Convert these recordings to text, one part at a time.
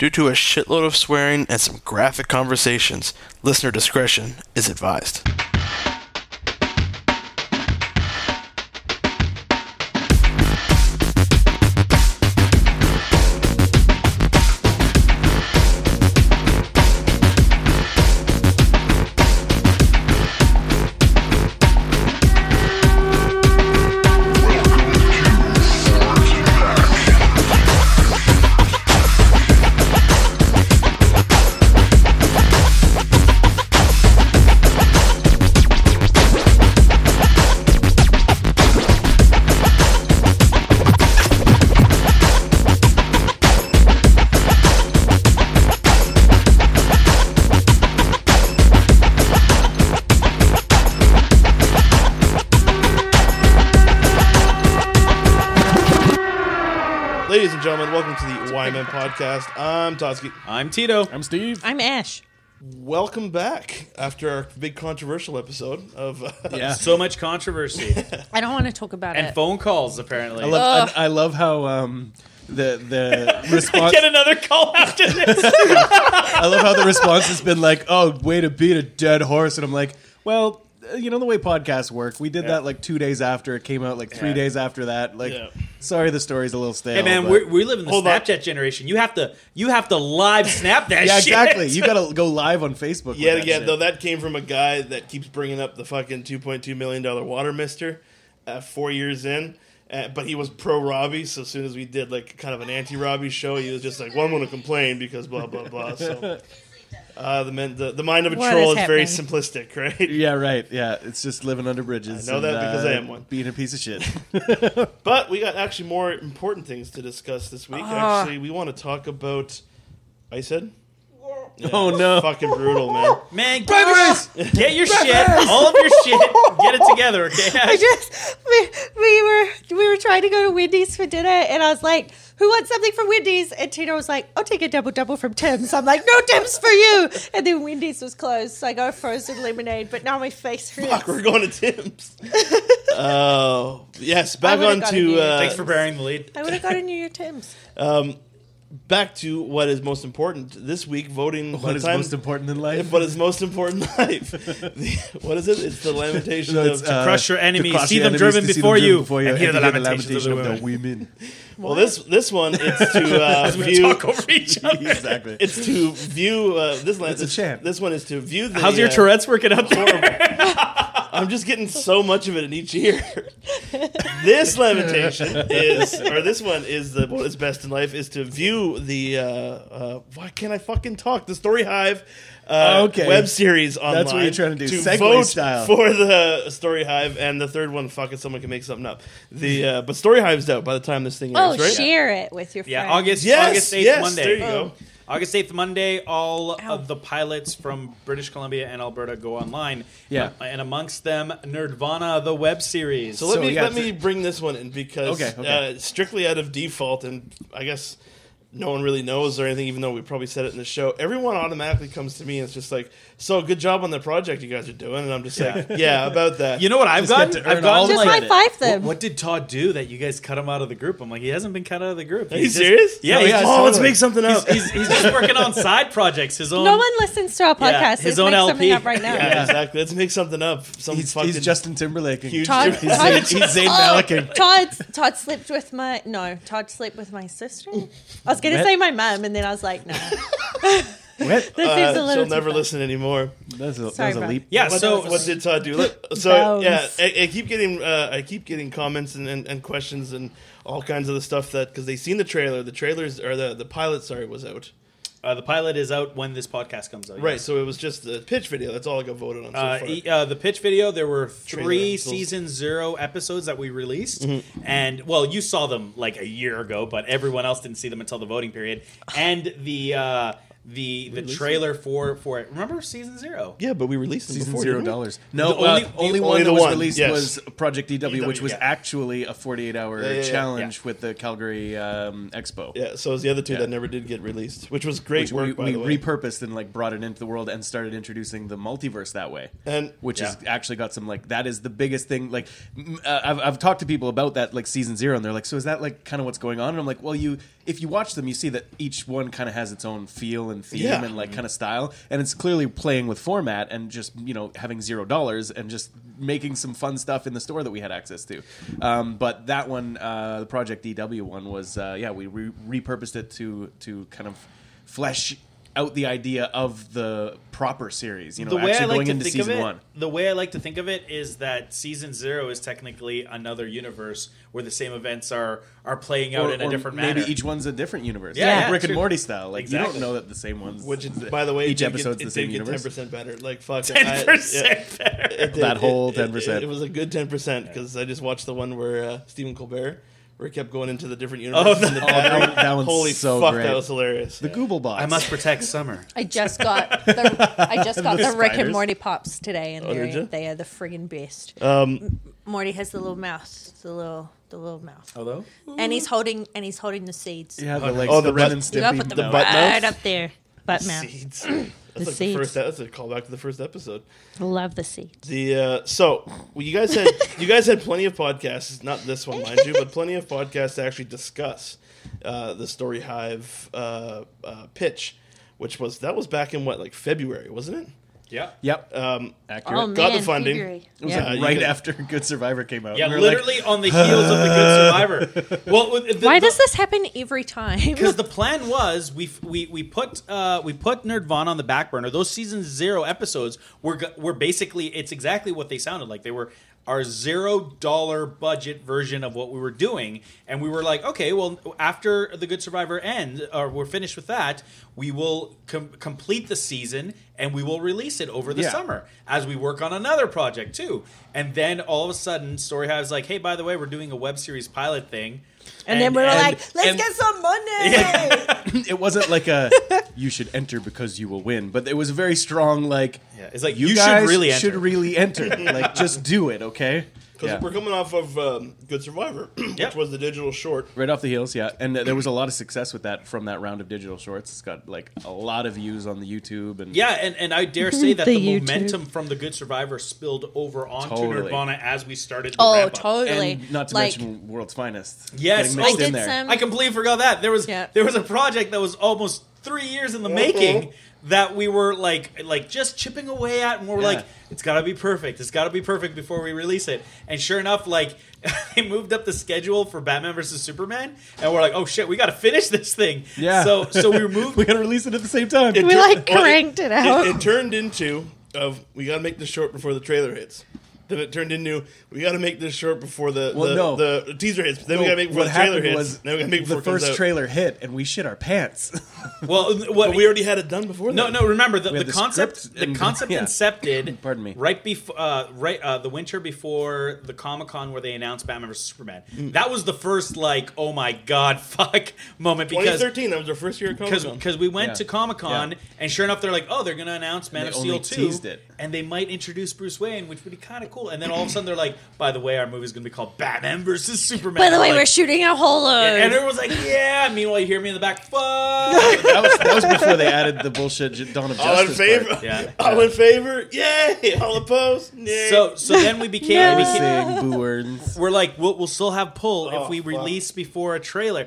Due to a shitload of swearing and some graphic conversations, listener discretion is advised. Podcast. I'm Totsky. I'm Tito. I'm Steve. I'm Ash. Welcome back after our big controversial episode of uh, Yeah. So much controversy I don't want to talk about it. and it. phone calls. Apparently, I love, I, I love how um, the the response. get another call after this. I love how the response has been like, "Oh, way to beat a dead horse," and I'm like, "Well, you know the way podcasts work. We did that like two days after it came out, like three Yeah. days after that. Like, Yeah. sorry, the story's a little stale. hey man, but- we're, we live in the Hold on. Snapchat generation. You have to you have to live snap that. yeah, shit. exactly. You gotta go live on Facebook. with Yet that again, shit. though, that came from a guy that keeps bringing up the fucking two point two million dollar water mister, uh, four years in. Uh, but he was pro Robbie, so as soon as we did like kind of an anti Robbie show, he was just like, "Well, I'm going to complain because blah blah blah." So, uh, the, men, the the mind of a What troll is is very happening? simplistic, right? Yeah, right. Yeah, it's just living under bridges. I know that because I am one. Being a piece of shit. But we got actually more important things to discuss this week. Ah. Actually, we want to talk about. I said. Oh, no. Fucking brutal, man. Man, get your, get your shit, all of your shit, get it together, okay? I just we, we were we were trying to go to Wendy's for dinner, and I was like, "Who wants something from Wendy's?" And Tina was like, "I'll take a double double from Tim's." I'm like, "No Tim's for you." And then Wendy's was closed, so I got a frozen lemonade. But now my face hurts. Fuck, we're going to Tim's. Oh yes, back would've on got a to new- uh, Thanks for bearing the lead. I would have got a New Year Tim's. Back to what is most important this week. Voting. by what the is time- most important in life? What is most important in life? The- what is it? It's the lamentation No, of. it's, uh, crush your enemies, crush see your them enemies, driven to see before them you, driven before and hear the hear lamentations of the lamentation women. well, this this one it's to uh, view. talk over each other. exactly. It's to view uh, this. It's a this. This one is to view the. How's your uh, Tourette's working out there? I'm just getting so much of it in each year. this lamentation is, or this one is the what is best in life is to view the. Uh, uh, why can't I fucking talk? The Story Hive. Uh, Okay. web series online. That's what you're trying to do. Segway vote style. for the Story Hive, and the third one, fuck it, someone can make something up. The uh, but Story Hive's out by the time this thing Oh, airs, right? share it with your Yeah, friends. Yeah, August Yes, August eighth yes, Monday. there you go. August eighth Monday, all Ow. of the pilots from British Columbia and Alberta go online. Yeah. and amongst them, Nerdvana, the web series. So let So, me yeah, let so- me bring this one in because Okay, okay. Uh, strictly out of default, and I guess no one really knows or anything, even though we probably said it in the show. Everyone automatically comes to me and it's just like, "So good job on the project you guys are doing," and I'm just like, "Yeah, about that." you know what I've Just get gotten? to earn I've gotten all the Just like, high five them. What, what did Todd do that you guys cut him out of the group? I'm like, he hasn't been cut out of the group. Are you He's just- serious? Yeah, Oh, he's yeah, just- oh, let's totally. make something up. he's, he's just working on side projects. His own. No one listens to our Yeah, podcast. his Let's own make LP. something up right now. yeah, exactly. Let's make something up. Some He's, fucking he's Justin Timberlake. huge. Todd, he's- Todd, He's Zayn Maliking. Todd, Todd slept with my no. Todd slept with my sister. I was going to What? say my mum, and then I was like, no. What? That seems a uh, little she'll too never far. listen anymore. That's a, Sorry, that's a bro. leap. Yeah, What, so what did Todd do? Look, so Bones. yeah, I, I keep getting uh, I keep getting comments and, and, and questions and all kinds of the stuff that because they seen the trailer. The trailers or the the pilot, sorry, was out. Uh, the pilot is out when this podcast comes out. Right, yes. so it was just the pitch video. That's all I got voted on so Uh, far. e- uh, the pitch video. There were three those- season zero episodes that we released, Mm-hmm. and well, you saw them like a year ago, but everyone else didn't see them until the voting period. And the uh, the the Released trailer for for it. Remember season zero? Yeah, but we released them Season before. zero didn't we? dollars. No, The only, only- only, the- one only that the was one, released yes. was Project DW, which was yeah. actually a 48 hour Yeah, yeah, yeah. challenge with the Calgary um, Expo. Yeah, so it was the other two Yeah. that never did get released, which was great Which work we, by we the way. repurposed and like brought it into the world and started introducing the multiverse that way. and which has Yeah. actually got some like that is the biggest thing like m- uh, I've, I've talked to people about that like season zero and they're like so is that like kind of what's going on and i'm like well you if you watch them you see that each one kind of has its own feel and theme Yeah. and like kind of style and it's clearly playing with format and just you know having zero dollars and just making some fun stuff in the store that we had access to um, but that one uh, the project dw one was uh, yeah we re- repurposed it to to kind of flesh out the idea of the proper series you know the way actually I like going to into think season of it, one the way I like to think of it is that season zero is technically another universe where the same events are are playing out or, in a different maybe manner. each one's a different universe. Yeah, Yeah, yeah, Rick and. Morty style. Like you don't know that the same ones. which is by the way, each it episode's get, the same universe. ten percent better. Like fuck, ten percent yeah, better. it did. That whole It- it- 10%. It, it was a good ten percent because I just watched the one where uh, Stephen Colbert, where he kept going into the different Oh, universes. in the that- that that one's Holy so fuck, great. that was hilarious. the Google bots. I must protect Summer. I just got the I just got The the, Rick and. Morty pops today, and Oh, they're, they are the friggin' best. Um, Morty has the little mouth, the little the little mouth, Although and he's holding and he's holding the seeds. Yeah, the like Oh, the, the Ren butt- and You gotta put them mouth. butt right mouth? up there, butt mouth. seeds. That's like the seeds. first. That's a callback to the first episode. Love the seeds. The uh, so well, you guys had you guys had plenty of podcasts, not this one, mind you, but plenty of podcasts to actually discuss uh, the Story Hive uh, uh, pitch, which was that was back in what like February, wasn't it? Yeah. Yep, Um, accurate. Oh man, got the funding. February. It was Yeah. like you right could- after Good Survivor came out. Yeah, we were like, literally on the heels of the Good Survivor. Well, the, the, Why the- does this happen every time? Because the plan was we we we put uh, we put Nerdvana on the back burner. Those season zero episodes were go- were basically it's exactly what they sounded like. They were our zero dollar budget version of what we were doing, and we were like, okay, well, after the Good Survivor end, or we're finished with that, we will com- complete the season and we will release it over the Yeah. summer as we work on another project too. And then all of a sudden, Story Hive's like, hey, by the way, we're doing a web series pilot thing. And, then we were and- like, let's and- get some money. it wasn't like a you should enter because you will win, but it was a very strong like. Yeah, it's like, you, you should guys really should really enter. like just do it, okay? Because Yeah. we're coming off of um, Good Survivor, Yeah. which was the digital short. Right off the heels, yeah, and uh, there was a lot of success with that from that round of digital shorts. It's got like a lot of views on the YouTube and Yeah, and, and I dare say that the, The momentum from the Good Survivor spilled over onto Totally. Nerdvana as we started. The oh, totally. and not to like, mention World's Finest. Yes, I did in there. some- I completely forgot that there was Yeah. there was a project that was almost three years in the mm-hmm. making that we were like like just chipping away at, and we're Yeah. like, it's got to be perfect. It's got to be perfect before we release it. And sure enough, like they moved up the schedule for Batman versus Superman, and we're like, oh shit, we got to finish this thing. Yeah. So so we moved. we gotta release it at the same time. It We, tur- like, well, cranked it out. It, turned into of we got to make this short before the trailer hits. Then it turned into we got to make this short before the Well, the, no. the teaser hits. Then we got to make before what the trailer hits. was then we got to make before the first trailer hit, and we shit our pants. well, what But we already had it done before. No, that. no. Remember the, the, had the concept. The and- concept yeah. incepted. Pardon me. Right before, uh, right uh, the winter before the Comic Con where they announced Batman vs Superman. Mm. That was the first like, oh my god, fuck moment because 2013. That was our first year at Comic because Con. because we went Yeah. to Comic Con Yeah. and sure enough they're like, oh, they're gonna announce Man They of only Steel two, teased it. and they might introduce Bruce Wayne, which would be kind of cool. And then all of a sudden they're like, by the way, our movie's gonna be called Batman versus Superman. By the way, Like- we're shooting a whole load. and everyone's like, yeah. Meanwhile, you hear me in the back, fuck. that was that was before they added the bullshit J- Dawn of Justice. all in favor. part. Yeah. All in favor. Yay! All opposed. Yay. So so then we became, No. we We became sing boo words. we're like we'll, we'll still have pull Oh, if we fuck. release before a trailer.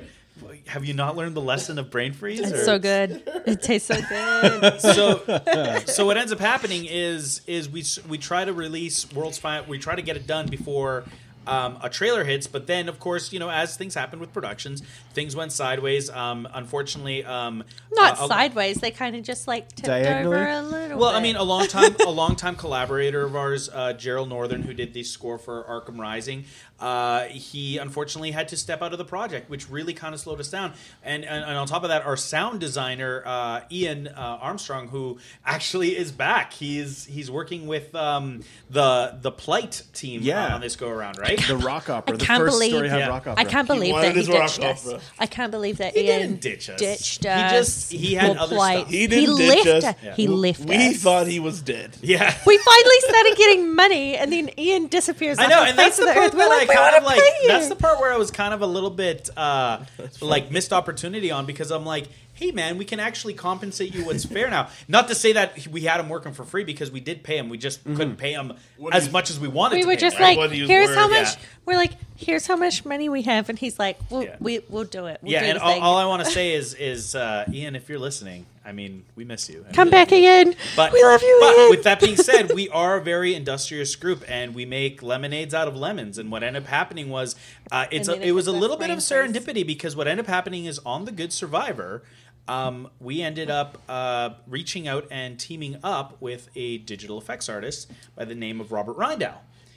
Have you not learned the lesson of brain freeze? it's or- so good. It tastes so good. So, so what ends up happening is is we we try to release World's Final. We try to get it done before. Um, a trailer hits, but then of course you know as things happen with productions, things went sideways. Um, unfortunately, um, Not uh, a- sideways. They kind of just like tipped Diagonally? over a little. Well, bit. I mean, a long time, a long time collaborator of ours, uh, Gerald Northern, who did the score for Arkham Rising. Uh, he unfortunately had to step out of the project, which really kind of slowed us down. And, and, and on top of that, our sound designer uh, Ian uh, Armstrong, who actually is back, he's he's working with um, the the Plight team Yeah. on this go around, right? The rock opera, I the can't first believe- story Yeah. rock opera. I can't believe wanted that he his rock ditched us. opera. I can't believe that He Ian didn't ditch us. ditched He us. just- he had for other Plight. stuff. He didn't ditch left us. He left We us. thought he was dead. yeah. we finally started getting money, and then Ian disappears. I know, the and that's face the of the part earth. We're like, we kind want of like. pay. That's the part where I was kind of a little bit uh, like missed opportunity on because I'm like, hey man, we can actually compensate you what's fair now. Not to say that we had him working for free because we did pay him, we just couldn't pay him What as you- much as we wanted. we to were pay just him, right? like, What do you here's how much. Yeah. We're like, here's how much money we have, and he's like, well, Yeah. we we'll do it. We'll yeah, do and all, all I want to say is, is uh, Ian, if you're listening, I mean, we miss you. I Come really back do. again. But we love you, But Ian. with that being said, we are a very industrious group, and we make lemonades out of lemons. And what ended up happening was, uh, it's a, it it was a little bit of flame face. serendipity because what ended up happening is on the Good Survivor. Um, we ended up uh, reaching out and teaming up with a digital effects artist by the name of Robert Reindow.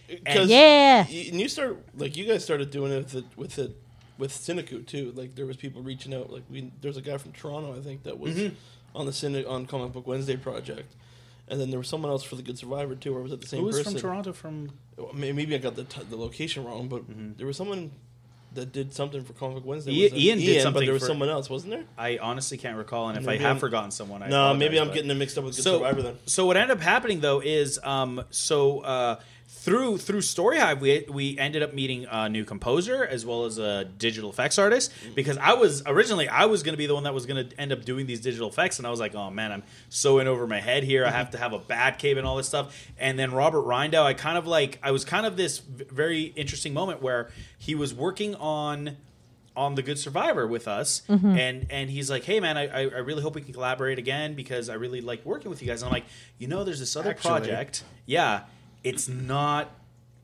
Because Yeah. and you start like you guys started doing it with it with it with CineCoup too. Like there was people reaching out. Like we there's a guy from Toronto I think that was Mm-hmm. On the Cine on Comic Book Wednesday project, and then there was someone else for the Good Survivor too. Or was it the same Who was person? from Toronto? From Maybe I got the t- the location wrong, but there was someone that did something for Comic Book Wednesday. Ian- Was it Ian did but something there was for- someone else, wasn't there? I honestly can't recall, and if I have I'm- forgotten someone, I no, maybe I'm but- getting them mixed up with Good so, Survivor then. So what ended up happening though is um, so uh, through through Story Hive we we ended up meeting a new composer as well as a digital effects artist mm. because I was originally I was going to be the one that was going to end up doing these digital effects and I was like oh man I'm so in over my head here. I mm-hmm. have to have a Batcave and all this stuff. And then Robert Reindow I kind of like I was kind of this very interesting moment where he was working on on the Good Survivor with us, mm-hmm. and and he's like, "Hey man, I, I I really hope we can collaborate again because I really like working with you guys." And I'm like, "You know, there's this other Actually- project. Yeah, it's not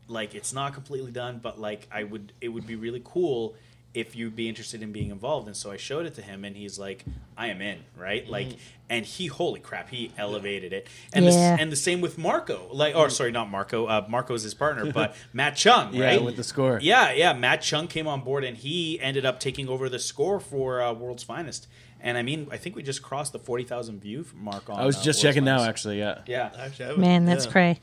like it's not completely done, but like I would, it would be really cool." If you'd be interested in being involved, and so I showed it to him, and he's like, "I am in, right?" Like, and he, holy crap, he elevated it, and Yeah. the, and the same with Marco, like, or sorry, not Marco, uh, Marco's his partner, but Matt Chung, right? Yeah, with the score. Yeah, yeah. Matt Chung came on board, and he ended up taking over the score for uh, World's Finest. And I mean, I think we just crossed the forty thousand view mark on. I was uh, just World's checking now, actually. Yeah. Yeah, Actually, I haven't- Man, that's yeah. cray.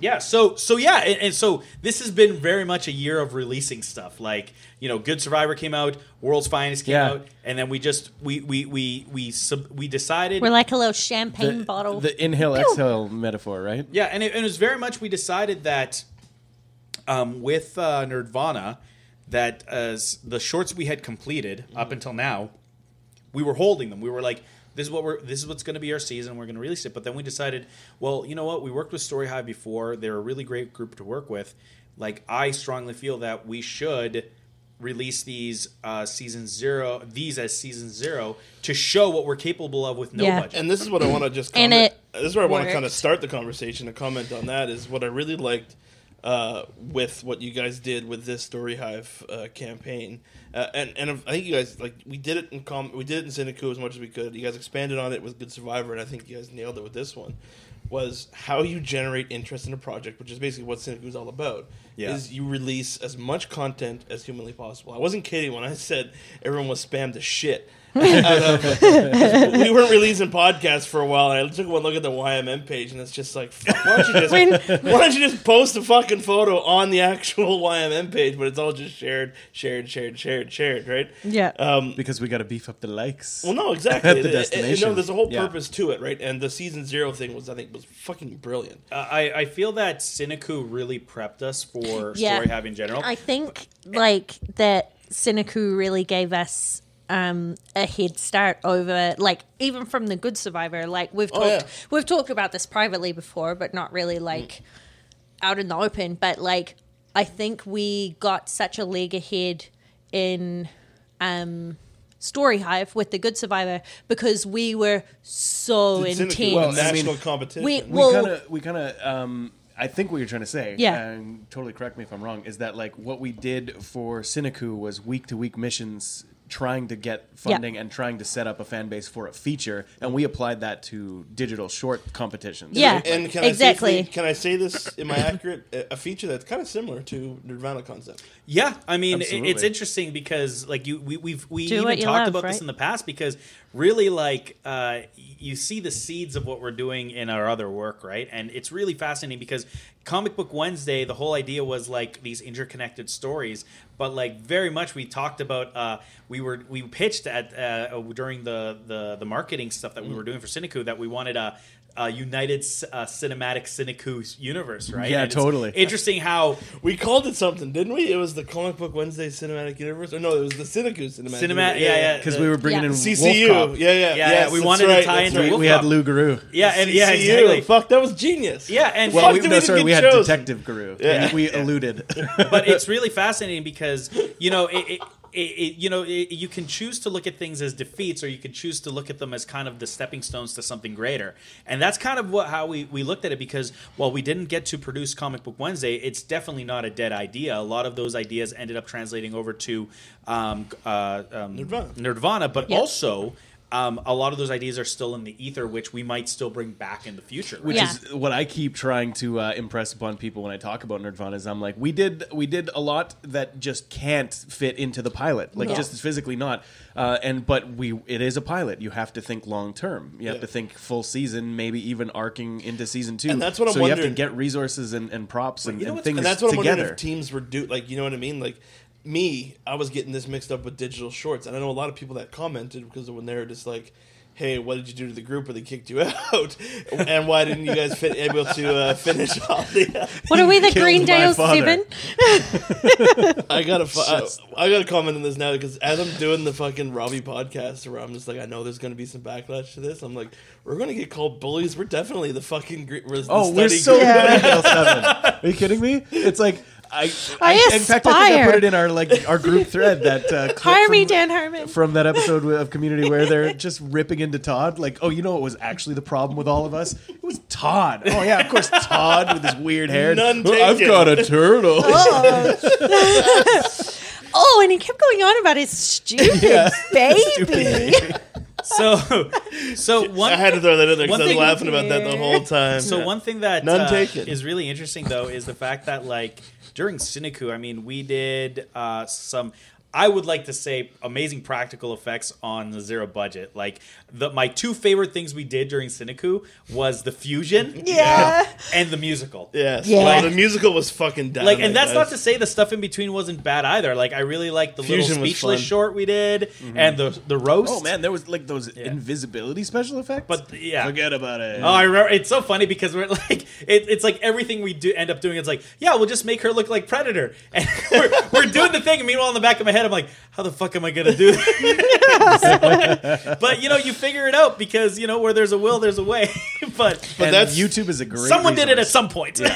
Yeah. So, so yeah, and, and so this has been very much a year of releasing stuff. Like, you know, Good Survivor came out, World's Finest came Yeah. out, and then we just we we we we sub, we decided. We're like a little champagne The, bottle. the inhale exhale metaphor, right? Yeah, and it, and it was very much we decided that um, with uh, Nerdvana that as the shorts we had completed up until now, we were holding them. We were like, this is what we're this is what's going to be our season. We're going to release it. But then we decided, well, you know what? We worked with Story Hive before. They're a really great group to work with. Like I strongly feel that we should release these uh, season zero these as season zero to show what we're capable of with no Yeah. budget. And this is what I want to just And it this is where I want to kind of start the conversation and comment on that is what I really liked uh, with what you guys did with this Story Hive uh, campaign. Uh, and and I think you guys like we did it in com- we did it in CineCoup as much as we could. You guys expanded on it with Good Survivor, and I think you guys nailed it with this one. Was how you generate interest in a project, which is basically what CineCoup is all about. Yeah. Is you release as much content as humanly possible. I wasn't kidding when I said everyone was spammed to shit. we weren't releasing podcasts for a while, and I took one look at the YMM page, and it's just like, fuck, why don't you just why don't you just post a fucking photo on the actual YMM page, but it's all just shared, shared, shared, shared, shared, right? yeah. Um, Because we got to beef up the likes. well, no, exactly. At the It- it- it- destination. no, there's a whole Yeah. purpose to it, right? And the season zero thing was, I think, was fucking brilliant. Uh, I, I feel that CineCoup really prepped us for Yeah. Story Hive in general. I think like that CineCoup really gave us um, a head start over like even from the Good Survivor. Like we've Oh, talked yeah. we've talked about this privately before, but not really like out in the open. But like I think we got such a leg ahead in um, Story Hive with the Good Survivor because we were so It's intense. CineCoup, Well, I national mean, competition. we- we well- kind of we kind of um I think what you're trying to say, Yeah. and totally correct me if I'm wrong, is that like what we did for CineCoup was week to week missions trying to get funding and trying to set up a fan base for a feature, and we applied that to digital short competitions. Yeah. right? And can Exactly. I safely, can I say this? Am I accurate? A feature that's kind of similar to Nerdvana concept. Yeah, I mean, Absolutely. it's interesting because like you, we, we've we Do even talked love, about this in the past because really like uh, you see the seeds of what we're doing in our other work, right? And it's really fascinating because Comic Book Wednesday, the whole idea was like these interconnected stories, but like very much we talked about. Uh, we were we pitched at uh, during the, the the marketing stuff that we were doing for CineCoup that we wanted a. a United uh, Cinematic CineCoup universe, right? Yeah, And totally. Interesting how We called it something, didn't we? It was the Comic Book Wednesday Cinematic Universe. Or no, it was the CineCoup Cinematic. Cinema- Universe. yeah, yeah. Because we were bringing Yeah. in CCU. Wolf Cop. Yeah, yeah, Yeah, yeah, yes, we that's wanted to tie that's into right. We, Wolf we had Lou Garou. yeah, and yeah, exactly. Fuck, that was genius. Yeah, and Well, Fuck, we, did no, we sorry, we had chosen? Detective Guru. Yeah. We, we alluded. but it's really fascinating because you know it, it, it, it you know it, you can choose to look at things as defeats or you can choose to look at them as kind of the stepping stones to something greater and that's kind of what how we, we looked at it because while we didn't get to produce comic book wednesday it's definitely not a dead idea a lot of those ideas ended up translating over to um, uh, um, Nerdvana. Nerdvana but Yeah. also um, a lot of those ideas are still in the ether which we might still bring back in the future right? which Yeah. is what I keep trying to uh, impress upon people when I talk about Nerdvana. Is I'm like, we did we did a lot that just can't fit into the pilot, like Yeah. just physically not. Uh, and but we it is a pilot. You have to think long term. You have Yeah. to think full season, maybe even arcing into season two. And that's what I'm so you have to get resources and, and props and, you know and things and that's what I'm together. wondering if teams were do like you know what I mean like me I was getting this mixed up with digital shorts and I know a lot of people that commented because when they were just like hey what did you do to the group or they kicked you out and why didn't you guys fit able to uh, finish all the uh, What are we, the Killed my Greendale. Seven? I gotta I, I gotta comment on this now because as I'm doing the fucking Robbie podcast where I'm just like I know there's gonna be some backlash to this I'm like we're gonna get called bullies we're definitely the fucking gre- we're the Oh, we're so group. good at Seven. Are you kidding me? It's like I, I in fact I think I aspire. put it in our like our group thread that uh, clip Hire me, from- Dan Harmon. from that episode of Community where they're just ripping into Todd. Like, oh, you know what was actually the problem with all of us? It was Todd. Oh yeah, of course Todd with his weird hair. None "Oh, I've got a turtle. Oh, and he kept going on about his stupid Yeah. baby. so so one I had to throw that in there because I was laughing about that the whole time So one thing that None uh, taken. is really interesting though is the fact that like during CineCoup, I mean, we did uh, some. I would like to say amazing practical effects on the zero budget. Like the my two favorite things we did during CineCoup was the fusion, Yeah. and the musical. Yes. Yeah. Well, the musical was fucking dynamite. Like, and that's not to say the stuff in between wasn't bad either. Like, I really liked the Fusion little speechless short we did, mm-hmm. and the the roast. Oh man, there was like those invisibility special effects. But yeah, forget about it. Oh, I remember. It's so funny because we're like, it, it's like everything we do end up doing. It's like, yeah, we'll just make her look like Predator, and we're, we're doing the thing. And meanwhile, in the back of my head, I'm like, how the fuck am I gonna do this? but you know, you figure it out because you know where there's a will, there's a way. but But And that's- YouTube is a great. someone did it at some point.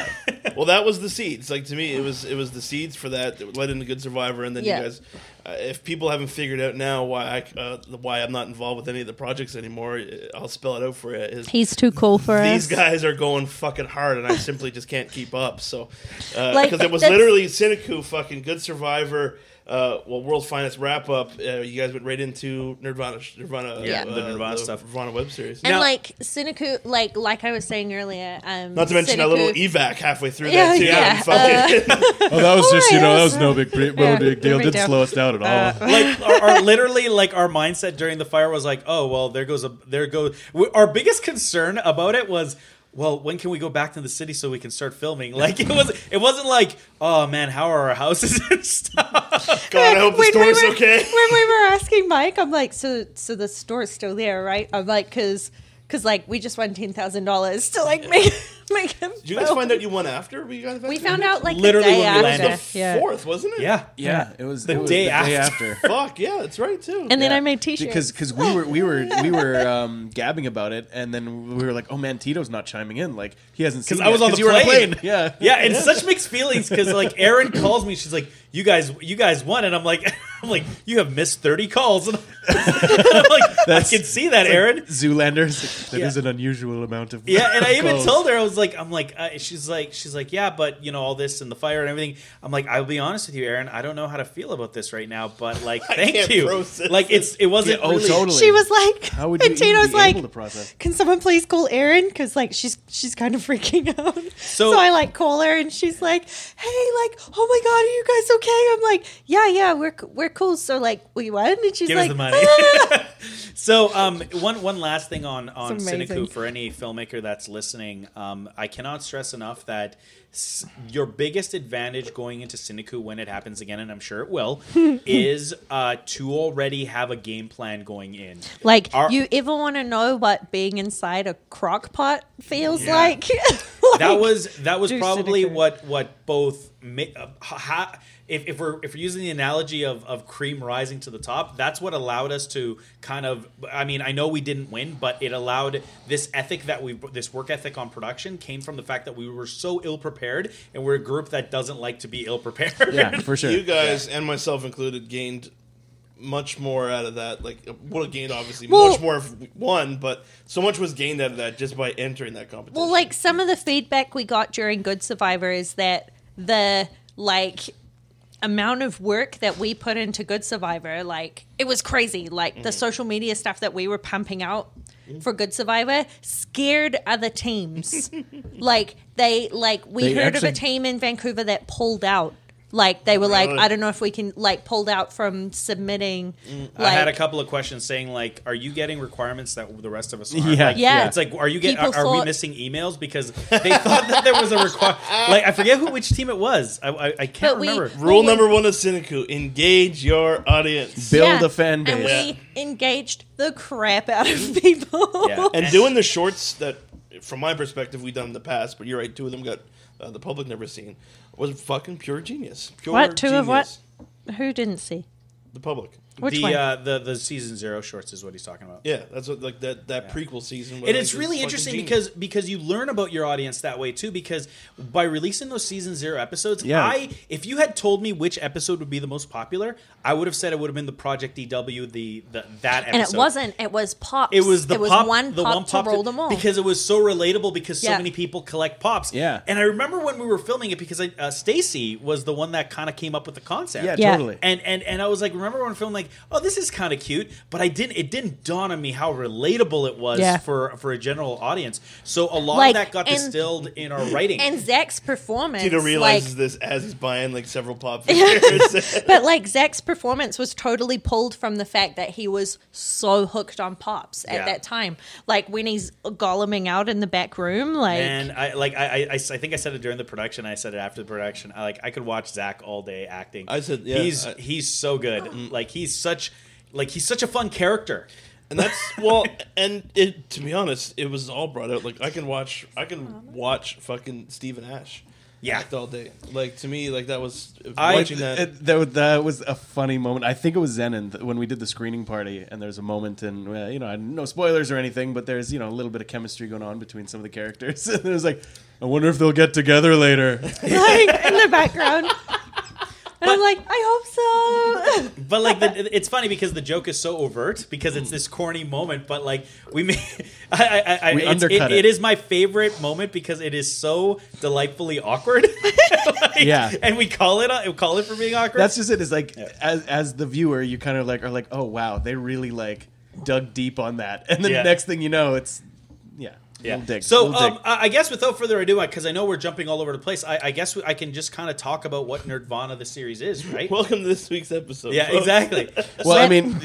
Well, that was the seeds. Like to me, it was it was the seeds for that that led into Good Survivor, and then Yeah. you guys. Uh, if people haven't figured out now why I uh, why I'm not involved with any of the projects anymore, uh, I'll spell it out for you. Is He's too cool for these us. These guys are going fucking hard, and I simply just can't keep up. So, because Like, it was literally CineCoup, fucking Good Survivor, uh, well, World's Finest wrap up. Uh, you guys went right into Nerdvana, Nerdvana, Yeah, uh, the Nerdvana stuff. Nerdvana web series. And Now- like CineCoup, like like I was saying earlier, um, Not to mention that CineCoup- little evac halfway through Yeah, that too. yeah, and fucking- Oh, that was Oh, just you know that was no big pre- no Yeah, big deal. no Didn't deal. slow us down at all. like our, our literally like our mindset during the fire was like oh well there goes a there goes our biggest concern about it was well when can we go back to the city so we can start filming like it was it wasn't like oh man how are our houses and stuff God, I hope the When we store's were- okay. When we were asking Mike, I'm like, so so the store's still there, right? I'm like, cause cause like we just won ten thousand dollars to like make make him. Did you guys find out you won after we got We found out like Literally the day when we after. landed. the yeah. fourth, wasn't it? yeah Yeah, it was The it was day the day after. after. Fuck yeah, that's right too. And then I made t-shirts. because because we were we were we were um, gabbing about it, and then we were like, "Oh man, Tito's not chiming in. Like he hasn't seen." 'Cause I was yet, on the you were plane. Yeah, yeah and such mixed feelings because like Erin calls me she's like you guys you guys won and I'm like I'm like, you have missed 30 calls. And I'm like, I can see that, Aaron. Zoolanders. That is Yeah. an unusual amount of. Yeah, and I even calls. told her I was like, I'm like, uh, she's like, she's like, yeah, but you know all this and the fire and everything. I'm like, I'll be honest with you, Aaron. I don't know how to feel about this right now, but like, thank you. Like, it's it wasn't. Yeah, oh, really, totally. She was like, How would you and even Tino's like, able to process? can someone please call Aaron? Because like she's she's kind of freaking out. So- So, I like call her and she's like, hey, like, oh my god, are you guys okay? I'm like, yeah, yeah, we're we're cool. So like, we won, and she's Give like, us the money. So, um, one one last thing on on. CineCoup for any filmmaker that's listening, um, I cannot stress enough that s- your biggest advantage going into CineCoup when it happens again, and I'm sure it will, is uh, to already have a game plan going in. like, Our- you ever want to know what being inside a crock pot feels Yeah. like? that was that was do probably CineCoup. what what both ma- uh, ha, if, if we're if we're using the analogy of, of cream rising to the top that's what allowed us to kind of i mean i know we didn't win but it allowed this ethic that we this work ethic on production came from the fact that we were so ill prepared and we're a group that doesn't like to be ill prepared Yeah, for sure. You guys and myself included gained much more out of that. Like, would have gained obviously Well- much more if we won, but so much was gained out of that just by entering that competition. Well, like some of the feedback we got during Good Survivor is that the like amount of work that we put into Good Survivor, like it was crazy. Like Mm-hmm. the social media stuff that we were pumping out for Good Survivor scared other teams. like they like we They heard of a team in Vancouver that pulled out. Like they were like, Really? I don't know if we can like pulled out from submitting. Mm, I had a couple of questions saying like, "Are you getting requirements that the rest of us are?" Yeah, like, Yeah. It's like, are you getting? People Are, are we thought- missing emails because they thought that there was a require? Like, I forget who which team it was. I I, I can't But we- remember. Rule Well, number one of CineCoup: engage your audience. Build a fan And base. we engaged the crap out of people. Yeah. and doing the shorts that, from my perspective, we've done in the past, but you're right, two of them got uh, the public never seen, was fucking pure genius. Pure What? Two of what? Who didn't see? The public. Which the one? uh, the the season zero shorts is what he's talking about. Yeah, that's what like that that prequel season. was And it's just really interesting genius. because because you learn about your audience that way too. Because by releasing those season zero episodes, Yeah. I if you had told me which episode would be the most popular, I would have said it would have been the Project DW the, the that episode. and it wasn't. It was pops. It was the it was pop, one the pop one to roll them all. because it was so relatable because so Yeah. many people collect pops. Yeah. and I remember when we were filming it because I, uh, Stacy was the one that kind of came up with the concept. Yeah, Yeah. totally. And and and I was like, remember when we filmed like, oh, this is kind of cute, but I didn't. It didn't dawn on me how relatable it was Yeah. for for a general audience. So a lot Like, of that got and- distilled in our writing. and Zach's performance, Tito like, realizes this as he's buying like several pop figures. but like Zach's performance was totally pulled from the fact that he was so hooked on pops at Yeah. that time. Like when he's goleming out in the back room, like and I like I, I I think I said it during the production. I said it after the production. I like I could watch Zach all day acting. I said, yeah, he's I- he's so good. Mm. Like he's such like he's such a fun character. and that's well, and it to be honest, it was all brought out. Like I can watch, I can watch fucking Stephen Ash. Yeah. act all day. Like to me, like that was I- watching that. It- that, was- that was a funny moment. I think it was Zenon when we did the screening party, and there's a moment, and well, uh, you know, no spoilers or anything, but there's you know a little bit of chemistry going on between some of the characters. and it was like, I wonder if they'll get together later. like in the background. And I'm like, I hope so. But like the, it's funny because the joke is so overt because it's this corny moment. But like we made, I, I, I, We it's- undercut it, it. it is my favorite moment because it is so delightfully awkward. Like, Yeah. and we call it uh, we call it for being awkward. That's just it. Is like as as the viewer, you kind of like are like, oh wow, they really like dug deep on that, and then Yeah. the next thing you know, it's yeah, Yeah. little dig. So little dig. um, I I guess without further ado, because I know we're jumping all over the place, I, I guess we, I can just kind of talk about what Nerdvana the series is, right? Welcome to this week's episode. yeah, folks. exactly. Well, I mean,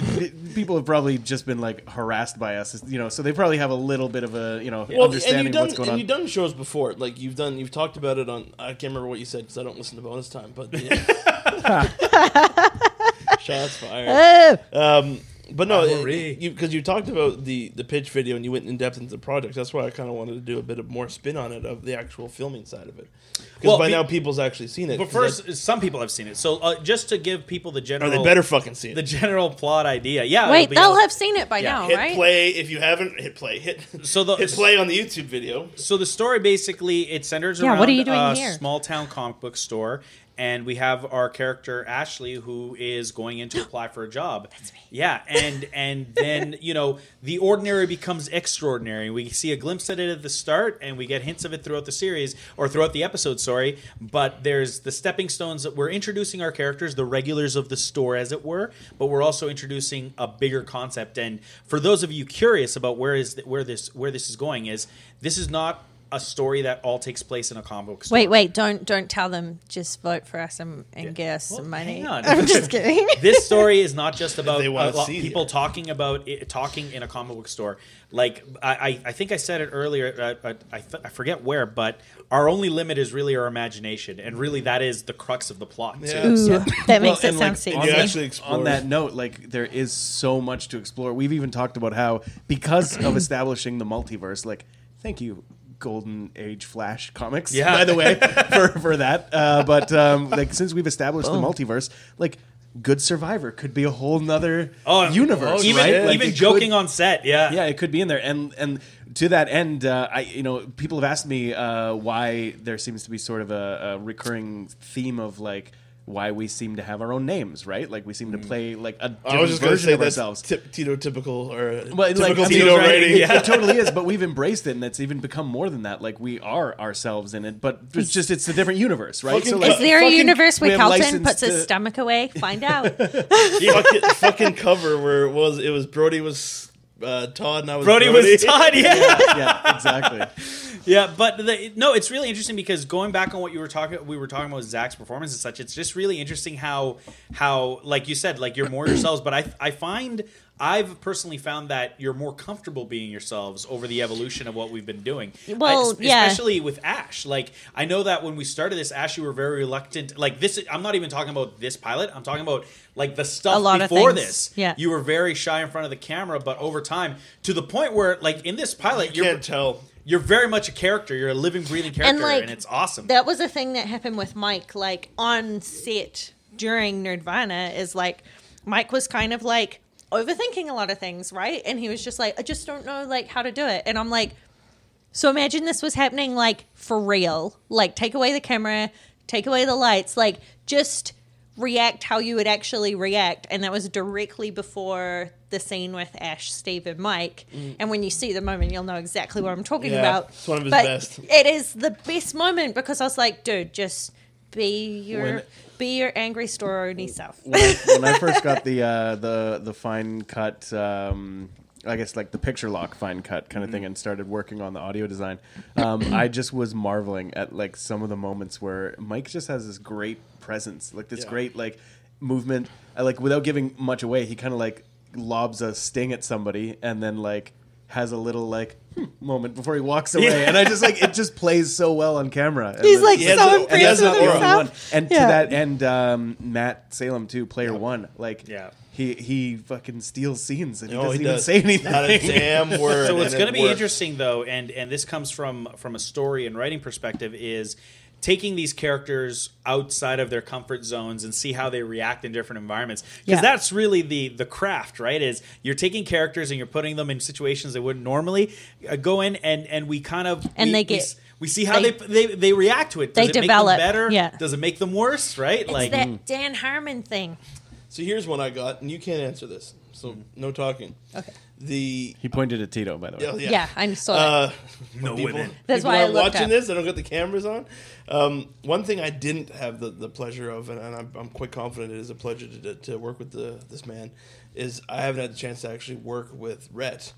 people have probably just been like harassed by us, you know, so they probably have a little bit of a, you know, Well, understanding you've done what's going and on. you've done shows before. Like you've done, you've talked about it on. I can't remember what you said because I don't listen to bonus time. But yeah. shots fired. Oh, Um, but no, Rivalry. you because you talked about the the pitch video and you went in depth into the project. That's why I kind of wanted to do a bit of more spin on it of the actual filming side of it. Because Well, by be- now people's actually seen it. But first, some people have seen it. So uh, just to give people the general, or they better fucking see it. the general plot idea. Yeah, wait, it'll be they'll all- have seen it by Yeah, now, hit right? play if you haven't hit play. Hit So the- hit play on the YouTube video. So the story basically it centers Yeah, around what are you doing a here? small town comic book store, and we have our character Ashley who is going in to apply for a job. That's me. Yeah, and and then you know the ordinary becomes extraordinary. We see a glimpse at it at the start, and we get hints of it throughout the series or throughout the episode. Sorry, but there's the stepping stones that we're introducing our characters, the regulars of the store, as it were. But we're also introducing a bigger concept. And for those of you curious about where is where this where this is going, is this is not a story that all takes place in a comic book store. Wait, wait! Don't don't tell them. Just vote for us and, and get us Well, some money. hang on. I'm just kidding. this story is not just about they wanna a lot- see people it. talking about it, talking in a comic book store. Like I, I, I think I said it earlier. Uh, uh, I, th- I forget where, but our only limit is really our imagination, and really that is the crux of the plot. Yeah. Too. Ooh, So- that makes Well, it sound like, sexy. You on that- actually on that note, like there is so much to explore. We've even talked about how because of establishing the multiverse, like thank you. Golden Age Flash comics, Yeah. by the way, for, for that. Uh, but um, like since we've established the multiverse, like Good Survivor could be a whole nother Oh, universe, even right? Like, even joking could- on set. Yeah, yeah, it could be in there, and and to that end, uh, I you know people have asked me uh, why there seems to be sort of a, a recurring theme of like why we seem to have our own names, right? Like we seem to play like a different I was just going to version say of that's ourselves. tip, Tito typical or Well, typical I mean, Tito Tito's writing, writing. yeah. it totally is, but we've embraced it, and it's even become more than that. Like we are ourselves in it, but it's just it's a different universe, right? Fucking like, Is there a universe where have Carlton license puts his to- stomach away? Find out. fucking, fucking cover where it was it was Brody was uh, Todd and I was Brody was Todd. Yeah. yeah, exactly. Yeah, but the, no, it's really interesting because going back on what you were talking, we were talking about Zach's performance and such. It's just really interesting how how like you said, like you're more yourselves. But I I find I've personally found that you're more comfortable being yourselves over the evolution of what we've been doing. Well, I- yeah. especially with Ash. Like I know that when we started this, Ash, you were very reluctant. Like this, I'm not even talking about this pilot. I'm talking about like the stuff A lot before things. this. Yeah. you were very shy in front of the camera, but over time, to the point where like in this pilot, You you're can't tell. You're very much a character. You're a living, breathing character, and, like, it's awesome. that was a thing that happened with Mike, like on set during Nerdvana, is like Mike was kind of like overthinking a lot of things, right? And he was just like, I just don't know like how to do it. And I'm like, so imagine this was happening like for real. Like take away the camera, take away the lights, like just react how you would actually react. And that was directly before the scene with Ash, Steve, and Mike. And when you see the moment, you'll know exactly what I'm talking Yeah, about. it's one of his but best. It is the best moment because I was like, dude, just be your When- be your angry story self. when I, when I first got the uh, the the fine cut, um, I guess like the picture lock fine cut kind of thing, and started working on the audio design, um, I just was marveling at like some of the moments where Mike just has this great presence, like this Yeah. great like movement. I, like without giving much away, he kind of like lobs a sting at somebody, and then like has a little like hmm, moment before he walks away, and I just like it just plays so well on camera. And He's then- like He so a- and and impressed that's with not the himself. one. And Yeah. to that end, um, Matt Salem too, player one, like Yeah. he he fucking steals scenes and he Oh, doesn't he even does. say anything. Not a damn word. so what's going to be works. interesting though, and and this comes from from a story and writing perspective, is taking these characters outside of their comfort zones and see how they react in different environments because Yeah. that's really the the craft right is you're taking characters and you're putting them in situations they wouldn't normally uh, go in and and we kind of And we, they get- s- we, see how they- they, they they react to it does they it make develop, them better yeah. does it make them worse right It's like that Dan Harmon thing. So here's one I got, and you can't answer this. So no talking. Okay. The he pointed at Tito, by the way. oh, Yeah, yeah. I saw Uh, No people, women. That's people why I aren't looked watching up. this. I don't get the cameras on. Um, one thing I didn't have the, the pleasure of, and, and I'm, I'm quite confident it is a pleasure to, to work with the, this man, is I haven't had the chance to actually work with Rhett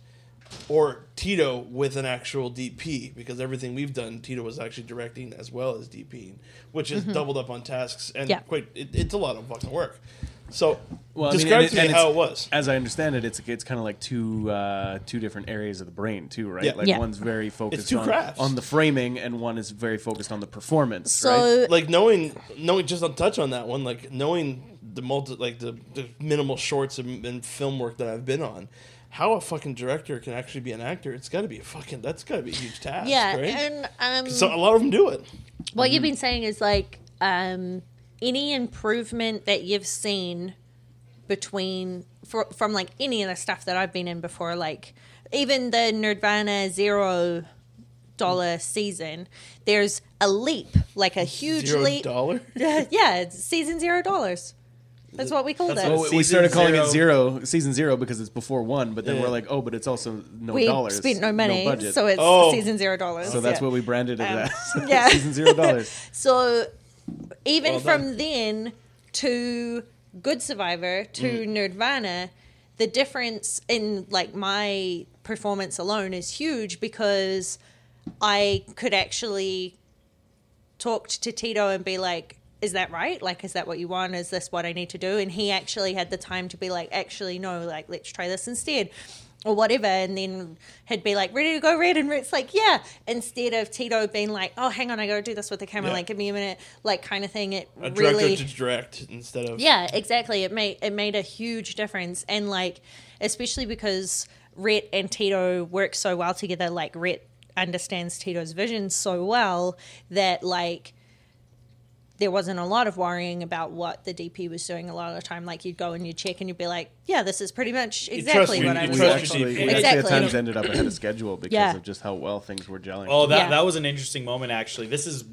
or Tito with an actual DP because everything we've done, Tito was actually directing as well as DPing, which is doubled up on tasks and Mm-hmm. Yeah. quite. It, it's a lot of fucking work. So Well, I mean, describe and to it- me and how it was. As I understand it, it's it's kind of like two uh, two different areas of the brain too, right? Yeah. Like Yeah. one's very focused on, crafts. on the framing, and one is very focused on the performance. So right? like knowing knowing just on touch on that one like knowing the multi like the, the minimal shorts and, and film work that i've been on how a fucking director can actually be an actor it's got to be a fucking that's got to be a huge task yeah, right and um, so a lot of them do it what you've been saying is like um, any improvement that you've seen between for, from like any of the stuff that I've been in before, like even the Nerdvana Zero dollar season, there's a leap, like a huge Zero leap. dollar. yeah, it's season zero dollars. That's what we called That's it. Well, we started calling zero. it zero, season zero, because it's before one. But then Yeah. we're like, oh, but it's also no we dollars, spent no money, budget. so it's Oh. season zero dollars. so that's yeah. what we branded it Um, as. yeah. season zero dollars. So even Well from then to Good Survivor to mm. Nerdvana, the difference in like my performance alone is huge because I could actually talk to Tito and be like, is that right? Like, is that what you want? Is this what I need to do? And he actually had the time to be like, actually, no, like, let's try this instead. Or whatever, and then he'd be like, ready to go red, and Rick's like, yeah. Instead of Tito being like, oh, hang on, I gotta do this with the camera, Yeah. like, give me a minute, like, kind of thing. It A director really, to direct instead of yeah, exactly. It made it made a huge difference, and like especially because Rhett and Tito work so well together. Like Rhett understands Tito's vision so well that like there wasn't a lot of worrying about what the DP was doing. A lot of the time, like you'd go and you'd check, and you'd be like, "Yeah, this is pretty much exactly trust- what you- I was trust going actually, DP. we actually Exactly. at times ended up ahead of schedule because Yeah. of just how well things were gelling. Oh, that Yeah. that was an interesting moment. Actually, this is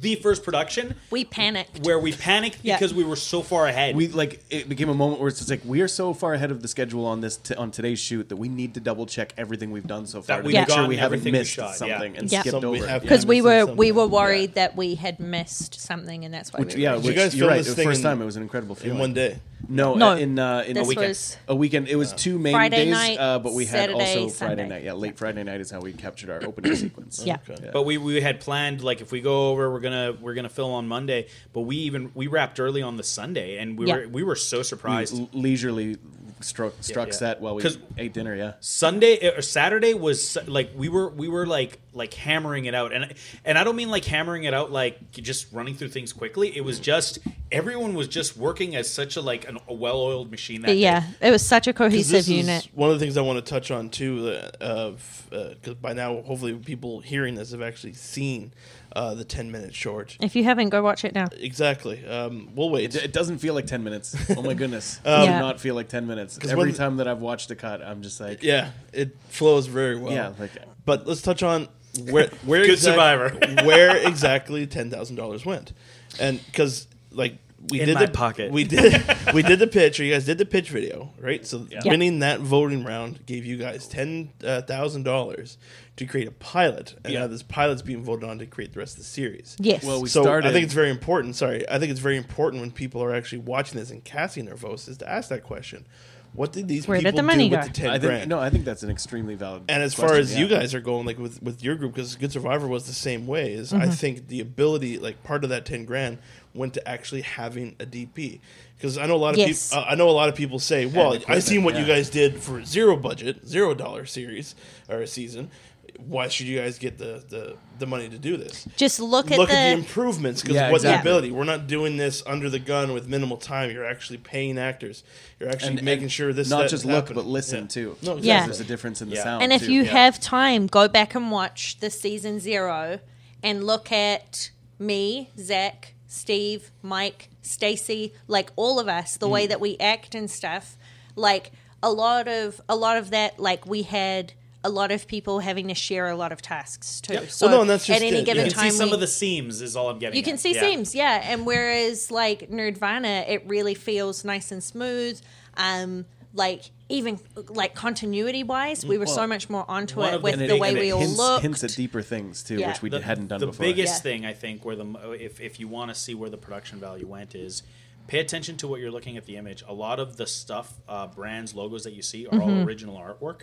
the first production We panicked. where we panicked Yeah. because we were so far ahead. we like it became a moment where it's just like we are so far ahead of the schedule on this t- on today's shoot that we need to double check everything we've done so far That to we've make sure we haven't everything we missed shot, yeah. something and Yeah. skipped Something we over. have it. because we were we were worried that we had missed something, and that's why. Which, we yeah, were- you which guys you're film right. this The thing first in- time it was an incredible in feeling. one day. No, No, uh, in uh, in this a weekend. was- a weekend. It was two main Friday days, night, uh, but we had Saturday, also Sunday. Friday night. Yeah, late Friday night is how we captured our opening sequence. Yeah. Okay. But we, we had planned like if we go over we're gonna we're gonna film on Monday. But we even we wrapped early on the Sunday and we Yeah. were we were so surprised. L- leisurely struck struck yeah. set while we ate dinner. Yeah. Sunday or Saturday was like we were we were like like hammering it out and and I don't mean like hammering it out like just running through things quickly. It was just everyone was just working as such a like an, a well-oiled machine. That day. yeah, it was such a cohesive this unit. is one of the things I want to touch on too. uh, Of because by now, hopefully, people hearing this have actually seen uh, the ten minute short. If you haven't, go watch it now. Exactly. Um, we'll wait. It, it doesn't feel like ten minutes. Oh my goodness, it Um, does Yeah. not feel like ten minutes. Every when- time that I've watched a cut, I'm just like, yeah, it flows very well. yeah, like But let's touch on where where Good exact- survivor. where exactly ten thousand dollars went, and because like we In did my the pocket. we did we did the pitch, or you guys did the pitch video, right? So Yeah. winning that voting round gave you guys ten thousand dollars to create a pilot, and Yeah. now this pilot's being voted on to create the rest of the series. Yes. Well, we so started. I think it's very important. Sorry, I think it's very important when people are actually watching this and casting their votes is to ask that question: What did these Where did people the money do go? with the ten I think grand? no, I think that's an extremely valid. And as far question, as yeah. you guys are going, like with with your group, because Good Survivor was the same way. Is Mm-hmm. I think the ability, like part of that ten grand, went to actually having a DP. Because I know a lot of Yes. people. Uh, I know a lot of people say, "Well, I equipment, seen what you guys did for zero budget, zero dollar series or a season. Why should you guys get the the, the money to do this?" Just look at Look the. at the improvements because Yeah, what the ability. We're not doing this under the gun with minimal time. You're actually paying actors. You're actually And- making and sure this not just look, happening. but listen Yeah. too. No, Yeah. There's a difference in the sound. and if too. you yeah. have time, go back and watch the season zero and look at me, Zach, Steve, Mike, Stacy, like all of us, the Mm. way that we act and stuff. Like a lot of a lot of that, like we had a lot of people having to share a lot of tasks too. Yep. So Well, no, at any it. given You You can time, see some we- of the seams is all I'm getting. you can at. see Yeah. seams, yeah. And whereas like Nerdvana, it really feels nice and smooth. Um, like even like continuity wise, we were so much more onto it of the with the way we all hints, looked. hints at deeper things too, Yeah. which we the, hadn't done the before. The biggest Yeah. thing I think where the if if you want to see where the production value went is pay attention to what you're looking at the image. A lot of the stuff, uh, brands, logos that you see are all original artwork,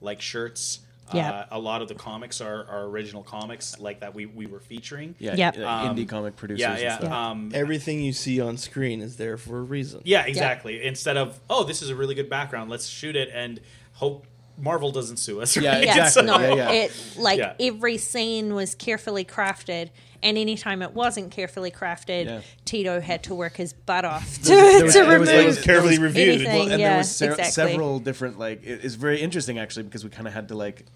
like shirts. Yeah. Uh, a lot of the comics are, are original comics, like that we, we were featuring. yeah, Yep. Um, indie comic producers. yeah, and yeah. Um, Everything you see on screen is there for a reason. yeah, exactly. Instead of oh, this is a really good background, let's shoot it and hope Marvel doesn't sue us. Yeah, right? Yes, exactly. no, Yeah, yeah. it like Yeah. every scene was carefully crafted, and anytime it wasn't carefully crafted, Yeah. Tito had to work his butt off to, there was- to there was, remove. It was carefully reviewed. anything. Well, and yeah, there was se- exactly. several different like it- it's very interesting actually because we kind of had to like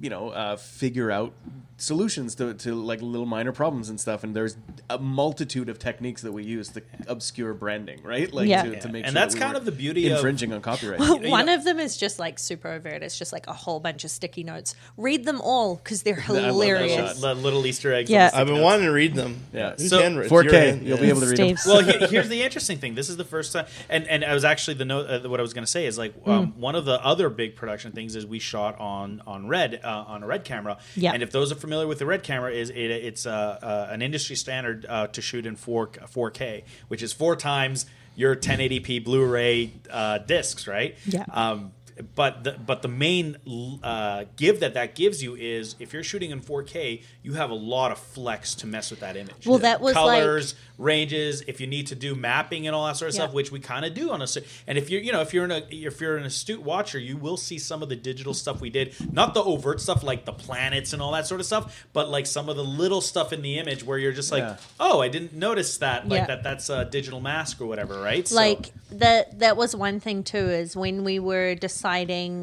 you know uh, figure out solutions to, to like little minor problems and stuff. And there's a multitude of techniques that we use to obscure branding, right? Like Yeah. to, to make And sure that's that we kind of the beauty of- infringing on copyright. you One know- of them is just like super overt. It's just like a whole bunch of sticky notes. Read them all because they're love that hilarious. The little Easter eggs. Yeah. on the sticky I've been notes. wanting to read them. Yeah. Who's So- 4K, It's you'll Yeah. be able to read them. Well, he- here's the interesting thing. This is the first time, and and I was actually the note. Uh, what I was going to say is like um, one of the other big production things is we shot on on red uh, on a red camera. Yeah. And if those are familiar with the red camera, is it, it's uh, uh, an industry standard uh, to shoot in four four K, which is four times your 1080p Blu-ray uh, discs, right? Yeah. Um, but the but the main uh, give that that gives you is if you're shooting in 4K, you have a lot of flex to mess with that image. Well, that was like- colors, ranges. If you need to do mapping and all that sort of Yeah. stuff, which we kind of do on a. And if you're you know if you're in a if you're an astute watcher, you will see some of the digital stuff we did, not the overt stuff like the planets and all that sort of stuff, but like some of the little stuff in the image where you're just like, Yeah. oh, I didn't notice that, like Yeah. that that's a digital mask or whatever, right? So- like that that was one thing too is when we were deciding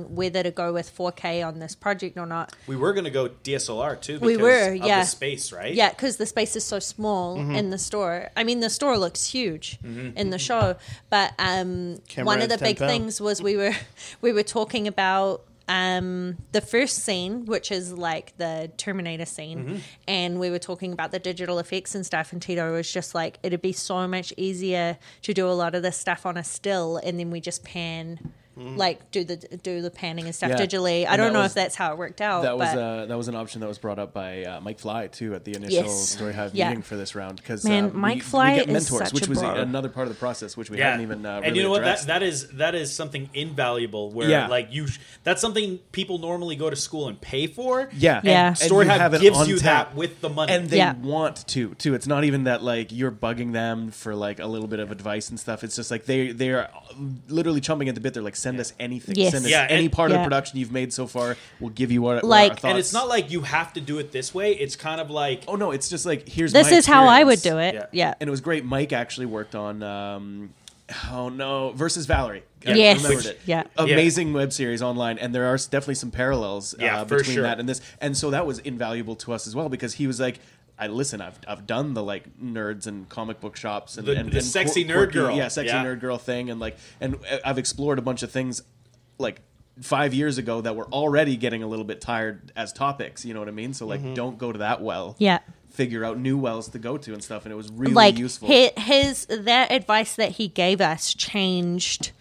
whether to go with 4k on this project or not we were gonna go DSLR too. We because were, of yeah. The space, right? yeah because the space is so small Mm-hmm. in the store i mean the store looks huge in the show but um, one of the big pounds. things was we were we were talking about um, the first scene, which is like the Terminator scene, Mm-hmm. and we were talking about the digital effects and stuff. And Tito was just like, it'd be so much easier to do a lot of this stuff on a still, and then we just pan, like do the do the panning and stuff Yeah. digitally. I And don't know was- if that's how it worked out. That was uh, that was an option that was brought up by uh, Mike Fly too at the initial Yes. Story Hive Yeah. meeting for this round because Man, uh, Mike we, Fly we get is mentors, such which a was bro. another part of the process which we hadn't even uh, really and you know what? That that is that is something invaluable. Where Yeah. like you, sh- that's something people normally go to school and pay for. Yeah. and Yeah. Story you Hive gives you tap. that with the money. and they Yeah. want to too. It's not even that like you're bugging them for like a little bit of advice and stuff. It's just like they they are literally chomping at the bit. They're like, send us anything. Yes. Send us Yeah, any and- part of Yeah. the production you've made so far. We'll give you what, what Like- our thoughts. and it's not like you have to do it this way. It's kind of like oh no, it's just like here's this my is how I would experience. do it. Yeah. Yeah. And it was great. Mike actually worked on. Um, Oh no! Versus Valerie. I Yes. remembered it. Yeah. amazing web series online, and there are definitely some parallels Yeah, uh, for between sure. that and this. And so that was invaluable to us as well because he was like, "I listen. I've I've done the like nerds and comic book shops and The- and, the and sexy quir- nerd quirky- girl. yeah, sexy Yeah. nerd girl thing, and like, and uh, I've explored a bunch of things like." Five years ago, that were already getting a little bit tired as topics. You know what I mean? So like, mm-hmm. don't go to that well. Yeah. Figure out new wells to go to and stuff, and it was really like useful. his, his that advice that he gave us changed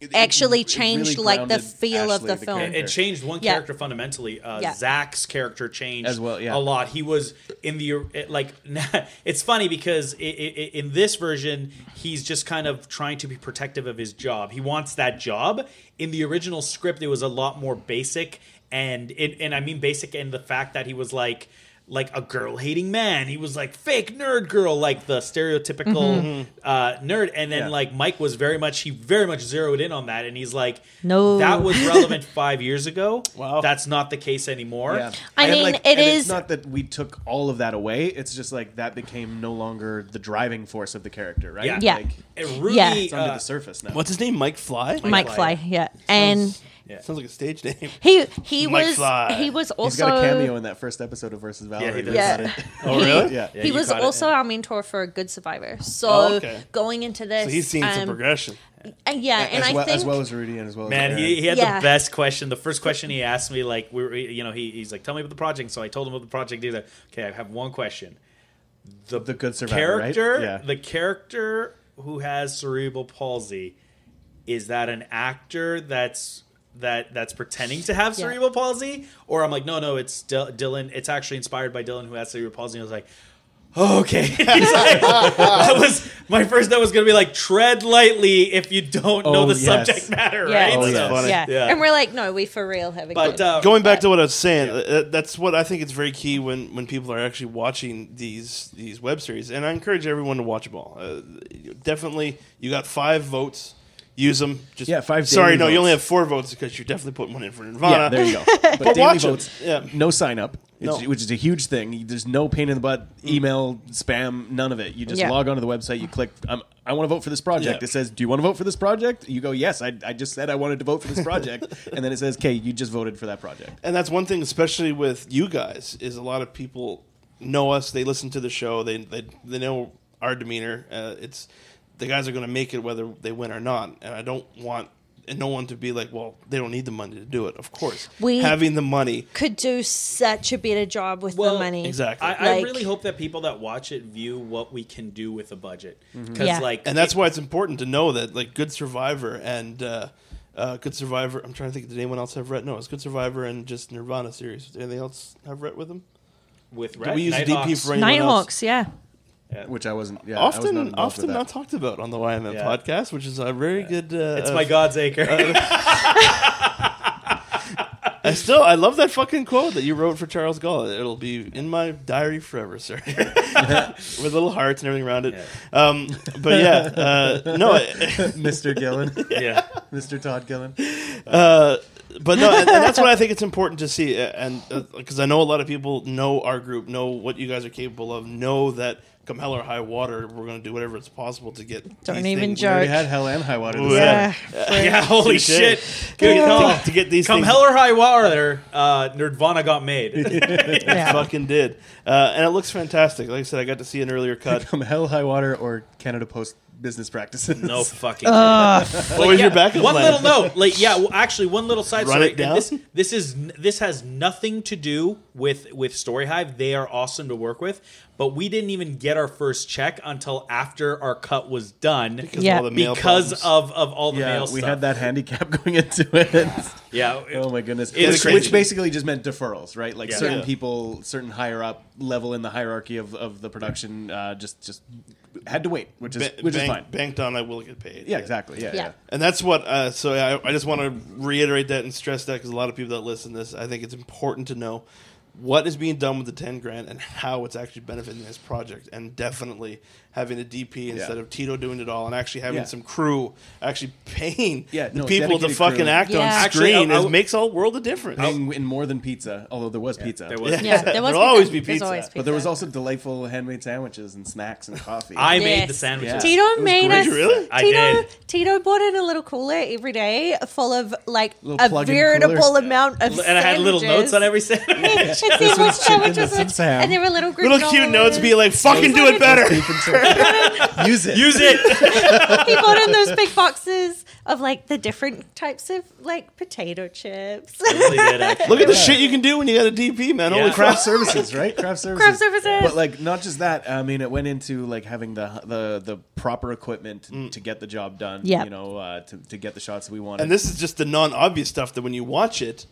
It- it- actually it changed really like the grounded feel of Ashley, the film. It, it changed one Yeah. character fundamentally. Uh, Yeah. Zach's character changed As well, yeah. a lot. He was in the it, like. It's funny because i i in this version, he's just kind of trying to be protective of his job. He wants that job. In the original script, it was a lot more basic, and it, and I mean basic in the fact that he was like. Like a girl hating man, he was like fake nerd girl, like the stereotypical uh, nerd. And then Yeah. like Mike was very much he very much zeroed in on that, and he's like, No. that was relevant five years ago. Wow. That's not the case anymore. Yeah. I And, mean, like, it and is- It's not that we took all of that away. It's just like that became no longer the driving force of the character, right? Yeah. Yeah. Like, It really Yeah. it's under uh, the surface now. What's his name? Mike Fly. Mike Fly. Fly, yeah, and yeah. Sounds like a stage name. he he Mike was Fly. he was He's also got a cameo in that first episode of Versus Valerie. he does. yeah. Oh, He- really? Yeah. Yeah, he was caught it, also yeah. our mentor for Good Survivor. So Oh, okay. going into this, So he's seen some um, progression. uh, yeah, and as, I well, think as well as Rudy and as well as Man, Aaron. he, he had Yeah. the best question. The first question he asked me, like, we were, you know, he, he's like, "Tell me about the project." So I told him about the project. He's like, "Okay, I have one question. The, The good survivor, right? character, Yeah. the character who has cerebral palsy, is that an actor that's that that's pretending to have Yeah. cerebral palsy, or I'm like, no, no, it's Dil- Dylan. It's actually inspired by Dylan who has cerebral palsy. And I was like. "Oh, okay, He's like, that was my first. That was gonna be like tread lightly if you don't know Oh, the yes. subject matter, yeah, right? Oh, So- yeah. Yeah. and we're like, no, we for real have a But kid. uh, Going back to what I was saying, uh, that's what I think is very key when, when people are actually watching these these web series, and I encourage everyone to watch them all. Uh, definitely, you got five votes. Use them. Just Yeah, five Sorry, daily no, you only have four votes because you're definitely putting one in for Nerdvana. yeah, there you go. But, daily watch 'em. votes, Yeah. no sign up. No. which is a huge thing. There's no pain in the butt, email, spam, none of it. You just Yeah. log onto the website, you click, um, I want to vote for this project. Yeah. It says, Do you want to vote for this project? You go, Yes, I, I just said I wanted to vote for this project. and then it says, Okay, you just voted for that project. and that's one thing, especially with you guys, is a lot of people know us. They listen to the show. They they, they know our demeanor. Uh, it's the guys are going to make it whether they win or not. And I don't want and no one to be like, well, they don't need the money to do it. Of course, We- having the money, Could do such a better job with Well, the money. exactly. I, I really hope that people that watch it view what we can do with a budget Mm-hmm. because Yeah. like and that's why it's important to know that like Good Survivor and. Uh, uh, Good Survivor. I'm trying to think. Did anyone else have Red? No, it's Good Survivor and just Nerdvana series. Did anything else have Red with them? with Do Red, we use a DP Nighthawks. for anyone else? Nighthawks, yeah. Which I wasn't, yeah, I was not often often not talked about on the YMM Yeah. podcast, which is a very good. Uh, It's uh, my God's acre. I still I love that fucking quote that you wrote for Charles Gall. It'll be in my diary forever, sir. With little hearts and everything around it. Um, but yeah, uh, no, Mr. Gillen, yeah. Mr. Todd Gillen. uh, but no, and, and that's what I think it's important to see, uh, and because I know a lot of people know our group, know what you guys are capable of, know that come hell or high water, we're going to do whatever it's possible to get. Don't these even things- We already had Hell and High Water. Ooh, yeah. Yeah. yeah, holy Touche. shit. To, Good get- call. to get these Come things hell or high water, uh, Nerdvana got made. Yeah. fucking did, uh, and it looks fantastic. Like I said, I got to see an earlier cut. Come Hell, High Water, or Canada Post business practices. No fucking. What was your backup One plan? little note, like yeah, well, actually, one little side Run story. it down? This this is this has nothing to do with with Storyhive. They are awesome to work with, but we didn't even get our first check until after our cut was done Because of Yeah. all the mail because of of all the Yeah, mail we stuff. had that handicap going into it. Yeah. Oh my goodness! It's which, crazy. which basically just meant deferrals, right? Like Yeah. certain Yeah. people, certain higher up level in the hierarchy of, of the production, uh, just just had to wait, which is Ba- which is fine. Banked on, I will get paid. Yeah, exactly. Yeah, Yeah. yeah. And that's what. Uh, so I, I just want to reiterate that and stress that because a lot of people that listen to this, I think it's important to know what is being done with the ten grand and how it's actually benefiting this project, and definitely having a DP instead Yeah. of Tito doing it all, and actually having Yeah. some crew actually paying Yeah, the no, people to dedicated fucking crew. act Yeah. on Actually, screen I- I is, w- makes a world of difference. Paying in more than pizza, although there was pizza. there was. Yeah. Yeah, there was There'll always be There's pizza. always But there was also delightful handmade sandwiches and snacks and coffee. I made Yes. the sandwiches. Yeah. Tito was made great. us. Did you really? I Tito, did. Tito bought in a little cooler every day, full of like Little a plug-in veritable cooler. amount of. And I had little notes on every sandwich. And sandwich chicken, this sandwiches, one's ham. and there were little Little cute notes be like, "Fucking do it better." Beef and turkey. Use it. Use it. he bought in those big boxes of like the different types of like potato chips. Really did. Look at the shit you can do when you got a DP, man. Holy Yeah. crap! craft services, right? Craft services. Craft services. But like not just that. I mean, it went into like having the the the proper equipment Mm. to get the job done. Yep. You know, uh, to to get the shots we wanted. And this is just the non-obvious stuff that when you watch it,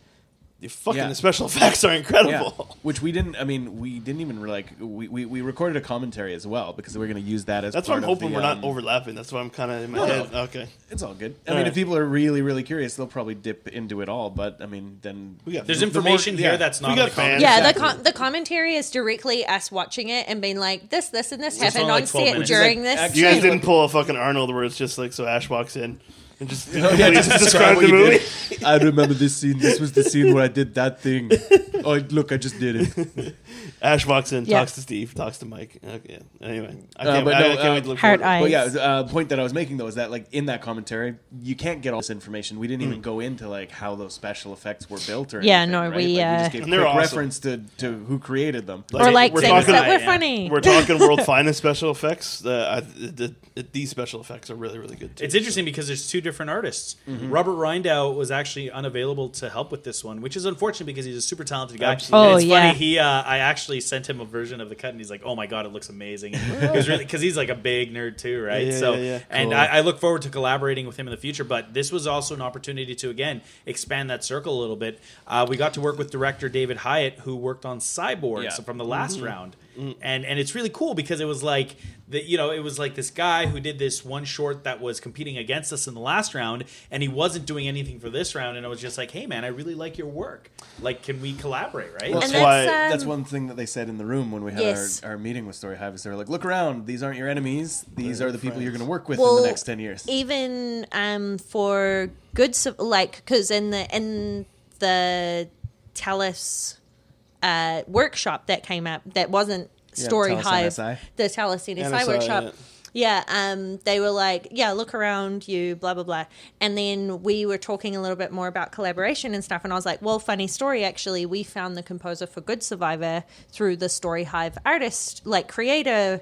the fucking Yeah. the special effects are yeah, incredible. which we didn't. I mean, we didn't even like. We, we, we recorded a commentary as well because we are going to use that as. That's why part I'm of hoping the, we're not um, overlapping. That's why I'm kind of in my No, head. no. Okay, It's all good. I All mean, right. if people are really really curious, they'll probably dip into it all. But I mean, then we got There's the- information more- here yeah. that's not We in got the comments. fans. Yeah, Exactly. the com- the commentary is directly us watching it and being like, this, this, and this It's happened only on like 12 set minutes. during Like, this. You guys scene." didn't pull a fucking Arnold where it's just like so Ash walks in and just, yeah, completely just just describe describe the movie. did. I remember this scene. This was the scene where I did that thing. Oh, look, I just did it. Ash walks in, Yeah. talks to Steve, talks to Mike. Okay, anyway, I Uh, can't, but I, no, I can't uh, wait to look Heart forward. to it. eyes. Well, yeah. Uh, point that I was making though is that like in that commentary, you can't get all this information. We didn't even go into like how those special effects were built or Yeah, anything, no, right? we, Like, uh, just gave And they're quick awesome. reference to, to who created them. or like we're things talking- that were Yeah. funny. We're talking world finest special effects. Uh, I, the, the, these special effects are really, really good. Too. It's interesting because there's two different artists. Mm-hmm. Robert Reindow was actually unavailable to help with this one, which is unfortunate because he's a super talented guy. Absolutely. Oh, it's yeah. funny. He, uh, I actually sent him a version of the cut, and he's like, "Oh my god, it looks amazing." It was really because he's like a big nerd too, right? Yeah, so, yeah, yeah. and I, I look forward to collaborating with him in the future. But this was also an opportunity to again expand that circle a little bit. Uh, we got to work with director David Hyatt, who worked on Cyborg Yeah. so from the last Mm-hmm. round, and and it's really cool because it was like the you know it was like this guy who did this one short that was competing against us in the last round, and he wasn't doing anything for this round, and I was just like, hey man, I really like your work. Like, can we collaborate? Right? Well, and That's that's, why- um, That's one thing that they said in the room when we had Yes. our, our meeting with Story Hive. Is they were like, "Look around. These aren't your enemies. These They're are the people you're going to work with in the next ten years." even um, for good, like because in the in the Telus uh, workshop that came up that wasn't Story Telus Hive, NSI. the Telus NSI NSI, workshop. yeah. Yeah, um, they were like, yeah, look around you, blah, blah, blah. And then we were talking a little bit more about collaboration and stuff. And I was like, well, funny story, actually. We found the composer for Good Survivor through the Story Hive artist, like creator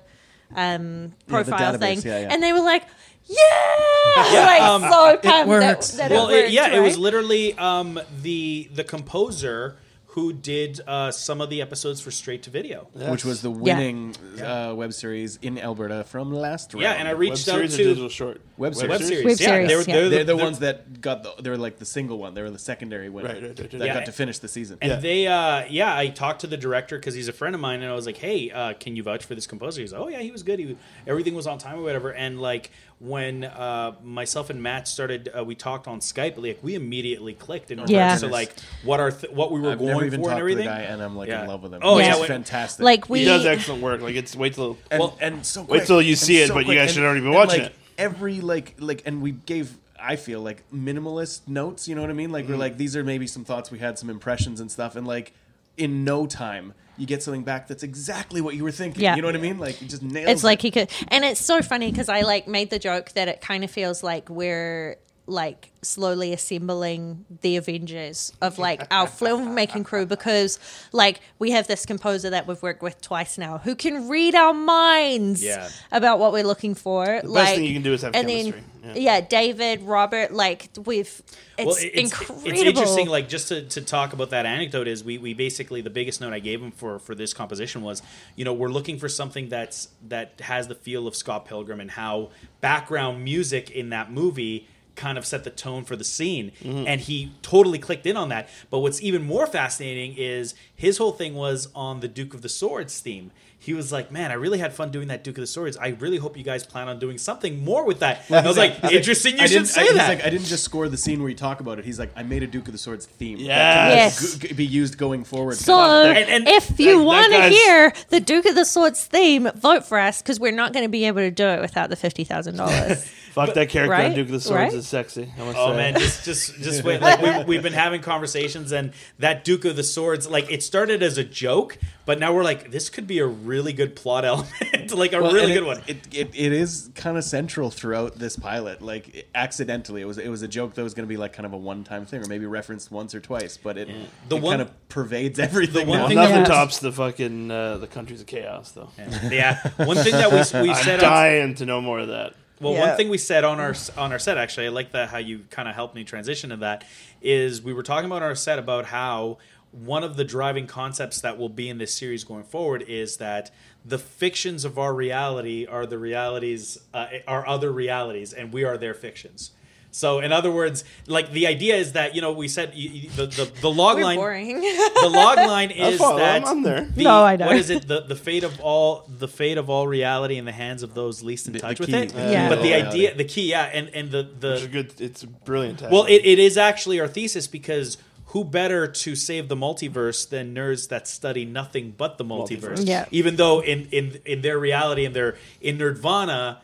um, Yeah, profile database, thing. yeah, yeah. And they were like, yeah! like, um, so pumped works. that, that well, it worked, it, yeah, it was literally um, the the composer who did uh, some of the episodes for Straight to Video. which was the winning uh, web series in Alberta from last round. Yeah, and I Web reached out to digital short? Web series. web series. Web yeah, series, they were, yeah. they're, They're the they're- ones that got the. They were like the single one. They were the secondary winner Right, right, right, right. that Yeah. got to finish the season. And Yeah. they, uh, yeah, I talked to the director because he's a friend of mine, and I was like, "Hey, uh, can you vouch for this composer?" He's, like, "Oh yeah, he was good. He was, everything was on time or whatever." And like when uh, myself and Matt started, uh, we talked on Skype. Like we immediately clicked in regards Yeah. to like what our th- what we were I've going never even for and talked to the everything. guy, and I'm like Yeah. in love with him. Oh, He's yeah, fantastic. Like, we. He does excellent work. Like it's wait till and, Well, and so wait quick, till you and see it, so but you guys and- should already be watching like, it. Every like like, and we gave. I feel like minimalist notes. You know what I mean? Like Mm-hmm. we're like these are maybe some thoughts we had, some impressions and stuff, and like in no time you get something back that's exactly what you were thinking. Yeah. You know what I mean? Like it just nails. it's like he could and it's so funny because i like made the joke that it kind of feels like we're like slowly assembling the avengers of like our filmmaking crew because like we have this composer that we've worked with twice now who can read our minds Yeah. about what we're looking for the best thing you can do is have and chemistry. then Yeah. yeah. david robert like we've it's, well, it's, incredible it's interesting. Like just to, to talk about that anecdote is we, we basically the biggest note I gave him for for this composition was you know we're looking for something that's that has the feel of Scott Pilgrim and how background music in that movie kind of set the tone for the scene Mm-hmm. and he totally clicked in on that but what's even more fascinating is his whole thing was on the duke of the swords theme he was like man i really had fun doing that duke of the swords i really hope you guys plan on doing something more with that i was like interesting you I should didn't, say I, he's that like, I didn't just score the scene where you talk about it. He's like, I made a Duke of the Swords theme. Yes. That Yes. g- be used going forward. So, And- and if you want to hear the Duke of the Swords theme, vote for us because we're not going to be able to do it without the fifty thousand dollars. Fuck that character on Duke of the Swords Right? is sexy. Oh say. man, just just just wait. Like we, we've been having conversations, and that Duke of the Swords, like it started as a joke, but now we're like, this could be a really good plot element, like a Well, really good it, one. It, it, it is kind of central throughout this pilot. Like it- accidentally, it was it was a joke that was going to be like kind of a one time thing, or maybe referenced once or twice. But it, The it one- kind of pervades everything. the one now. Thing nothing Yes. tops the fucking uh, the countries of chaos, though. yeah, one thing that we we I'm said on, dying to know more of that. Well, Yeah. one thing we said on our on our set actually, I like that how you kind of helped me transition to that. Is we were talking about our set about how one of the driving concepts that will be in this series going forward is that the fictions of our reality are the realities uh, are other realities, and we are their fictions. So, in other words, like the idea is that you know we said you, you- the the, the log We're line boring. the log line is follow, that I'm on there. The, No, I know. What is it? The the fate of all the fate of all reality in the hands of those least in The- touch the with key- it. the key Yeah. But the idea, the key, yeah, and and the It's a the good. It's a brilliant. well, it, it is actually our thesis because who better to save the multiverse than nerds that study nothing but the multiverse? Multiverse. Yeah. Even though in in in their reality and their in Nerdvana.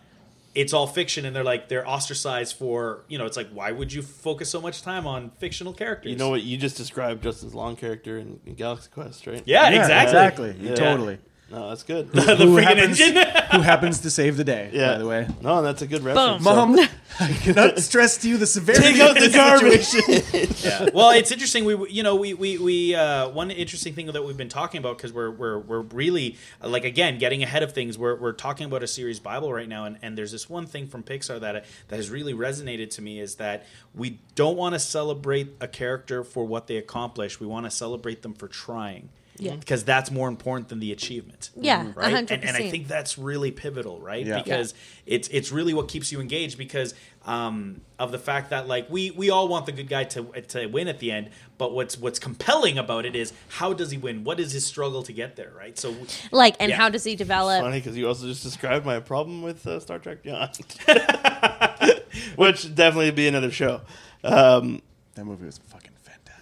It's all fiction, and they're like they're ostracized for you know. It's like why would you focus so much time on fictional characters? You know what you just described Justin's long character in, in Galaxy Quest, right? Yeah, Yeah, exactly. exactly. Yeah. Totally. No, that's good. the Who freaking happens- engine. Who happens to save the day? yeah. By the way, No, that's a good reference. Mom, I cannot stress to you the severity Take out of the garbage. situation. yeah. Well, it's interesting. We, you know, we we we uh, one interesting thing that we've been talking about because we're we're we're really uh, like again getting ahead of things. We're we're talking about a series Bible right now, and, and there's this one thing from Pixar that that has really resonated to me is that we don't want to celebrate a character for what they accomplish. We want to celebrate them for trying. Yeah. Because that's more important than the achievement. Yeah, Right. a And, and I think that's really pivotal, right? Yeah. Because it's it's really what keeps you engaged because um, of the fact that like we we all want the good guy to to win at the end, but what's what's compelling about it is how does he win? What is his struggle to get there, right? So like, and Yeah. how does he develop? Funny because you also just described my problem with uh, Star Trek Beyond, which definitely be another show. Um, That movie was fucking fantastic.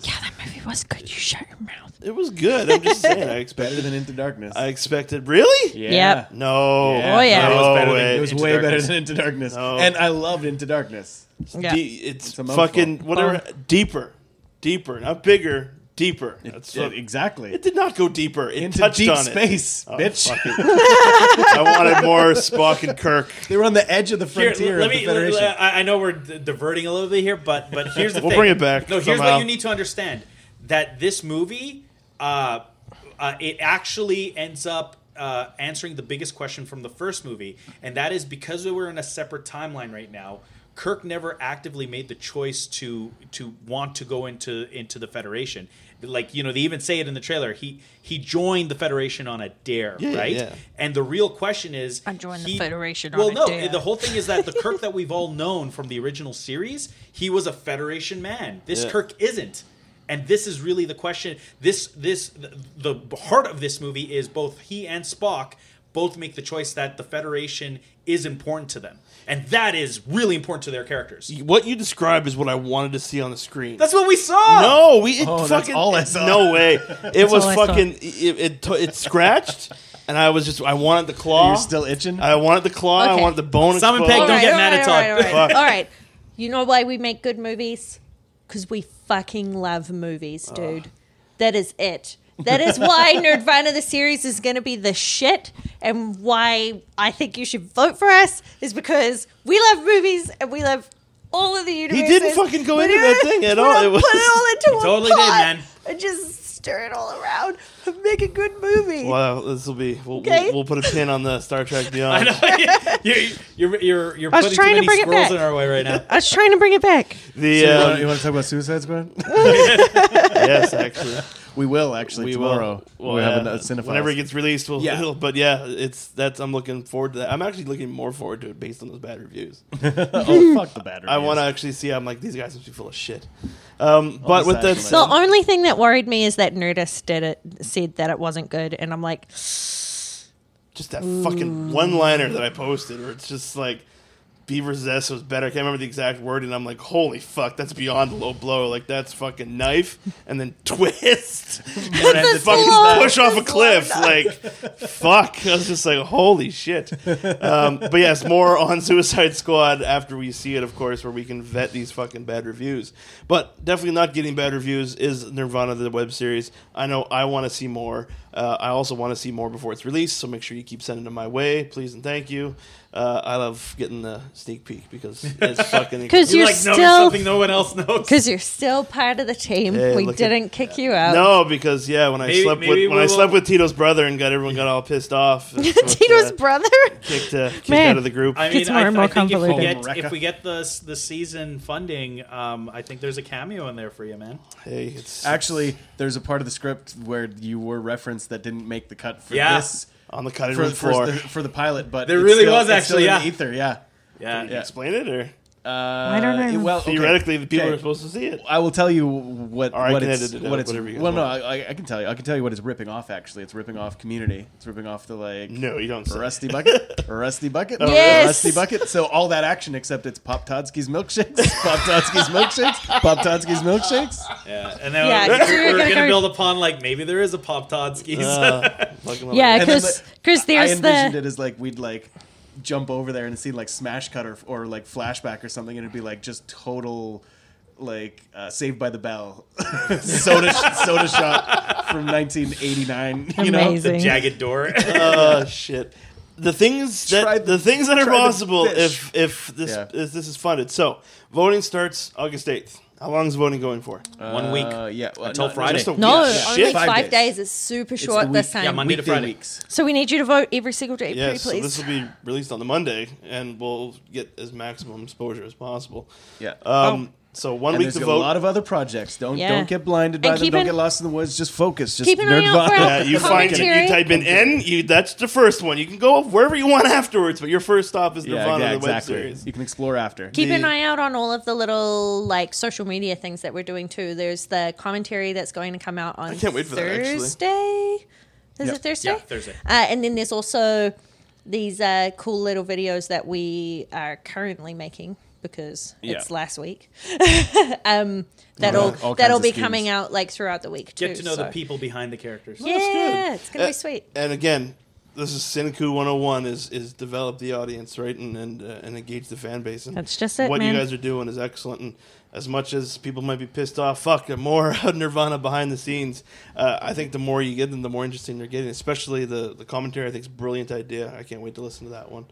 Yeah, that movie was good. You shut your mouth. it was good. I'm just saying. I Better expected. than Into Darkness. I expected. Really? yeah. Yep. No. Yeah. Oh, yeah. No It was better than- way. It was Into way Darkness. better than Into Darkness. No. And I loved Into Darkness. Yeah. De- it's It's fucking whatever. Deeper, deeper, not bigger. Deeper. That's Yeah, what- exactly. It did not go deeper. It Into touched deep on space, Oh, bitch. fuck it. I wanted more Spock and Kirk. They were on the edge of the Here, frontier let of me. the Federation. I I know we're d- diverting a little bit here, but but here's the We'll thing. bring it back No, here's somehow. what you need to understand: that this movie, uh, uh, it actually ends up. Uh, answering the biggest question from the first movie, and that is because we were in a separate timeline right now. Kirk never actively made the choice to to want to go into into the Federation. Like you know, they even say it in the trailer. He he joined the Federation on a dare, Yeah, right? yeah. And the real question is, I joined the Federation Well, on a no, dare. the whole thing is that the Kirk that we've all known from the original series, he was a Federation man. This Yeah. Kirk isn't. And this is really the question. This this the, the heart of this movie is both he and Spock both make the choice that the Federation is important to them. And that is really important to their characters. What you described is what I wanted to see on the screen. That's what we saw. no, we it Oh, that's fucking all I saw. no way. It was all I saw. fucking it it, t- it scratched, and I was just I wanted the claw. You're still itching. I wanted the claw. I Okay. wanted the bone. Simon exposed. Pegg, don't get mad at all right, Todd. all right, all right. Fuck. All right. You know why we make good movies? Because we fucking love movies, dude. That is it. That is why Nerdvana the series is going to be the shit, and why I think you should vote for us is because we love movies and we love all of the universes. He didn't fucking go into didn't that thing at all. It, It was- put it all into one totally did, pot man. And just stir it all around and make a good movie. Wow, this will be. We'll, Okay. we'll, we'll put a pin on the Star Trek Beyond. I Beyond. know. you're, you're, you're, you're putting too trying to many bring it squirrels back. in our way right now. I was trying to bring it back. The So you, um, want, you want to talk about Suicide Squad? yes, actually, we will actually we tomorrow. will. we Well, have yeah, a cinephiles. whenever it gets released. We'll, Yeah. it'll- but yeah, it's that's. I'm looking forward to that. I'm actually looking more forward to it based on those bad reviews. oh fuck the battery. I want to actually see. I'm like these guys must be full of shit. Um, but with that said, The only thing that worried me is that Nerdist did it, said that it wasn't good, and I'm like, just that fucking one liner that I posted where it's just like Beaver's S was better. I can't remember the exact word, and I'm like, holy fuck, that's beyond a low blow. Like that's fucking knife and then twist and then the fucking push off a cliff. Like fuck. I was just like, holy shit. Um, but yes, more on Suicide Squad after we see it, of course, where we can vet these fucking bad reviews. But definitely not getting bad reviews is Nerdvana the web series. I know I want to see more. Uh, I also want to see more before it's released, so make sure you keep sending them my way, please and thank you. Uh, I love getting the sneak peek because it's fucking. 'Cause You You're like still- something no one else knows. because you're still part of the team. Yeah, we didn't kick you out. no, because yeah, when I slept with when we I slept with Tito's brother and got everyone got all pissed off. Tito's uh, brother. kicked, uh, kicked Man. out of the group. I mean, Gets more I, and more I think if we, get, if we get the the season funding, um, I think there's a cameo in there for you, man. hey, it's Actually, there's a part of the script where you were referenced that didn't make the cut for Yeah. this on the cutting for, room for, floor. the, for the pilot, but There really still- was actually, in yeah. ether, yeah. Yeah. Can you Yeah. explain it or Uh, I don't know. Well, okay. theoretically the people Okay. are supposed to see it? I will tell you what Or I what can it's edit it what out, it's whatever you guys well no. I, I can tell you I can tell you what it's ripping off actually it's ripping off Community it's ripping off the like No, you don't. Say. Rusty Bucket Rusty Bucket Yes. Rusty Bucket so all that action except it's Pop Todsky's milkshakes Pop Todsky's milkshakes Pop Todsky's milkshakes Yeah, and then Yeah, we're, 'cause we were we're, gonna gonna build upon like maybe there is a Pop Todskis. Uh, Yeah, it. And then because the- because I envisioned the it as like we'd like jump over there and see like smash cut or, or like flashback or something and it'd be like just total like uh, Saved by the Bell soda soda shot from 1989 you know the Jagged door. Oh shit. The things that the- the things that are possible if if this Yeah. if this is funded. So voting starts August eighth. How long is voting going for? One week. Uh, yeah well, Until no, Friday. Just a no, week. only Shit. five, Five days. days. It's super It's short the this week- time. yeah, Monday to weekday Friday. weeks so we need you to vote every single day, Yes, pretty so this will be released on the Monday, and we'll get as maximum exposure as possible. yeah Um, so one and week there's to a lot of other projects. Don't Yeah. don't get blinded by And them. Don't an- get lost in the woods. Just focus. Just Keep an eye out for Nerdvana. yeah, you find Commentary. you type in N. You that's the first one. You can go wherever you want afterwards, but your first stop is Yeah, Nerdvana, yeah, the web exactly. series. You can explore after. Keep an eye out on all of the little like social media things that we're doing too. There's the commentary that's going to come out on I can't wait for that, actually. Thursday. Is Yep. it Thursday? Yeah, Thursday. Uh, and then there's also these uh, cool little videos that we are currently making because Yeah. it's last week. um, that'll all kinds that'll be schemes. coming out like throughout the week too. Get to know the people behind the characters. Yeah, it's gonna Uh, be sweet. And again, this is CineCoup 101 is is develop the audience right and and, uh, and engage the fan base. And That's just it, What man. you guys are doing is excellent. And as much as people might be pissed off, fuck, more Nerdvana behind the scenes. Uh, I think the more you get them, the more interesting they're getting. Especially the the commentary. I think is a brilliant idea. I can't wait to listen to that one.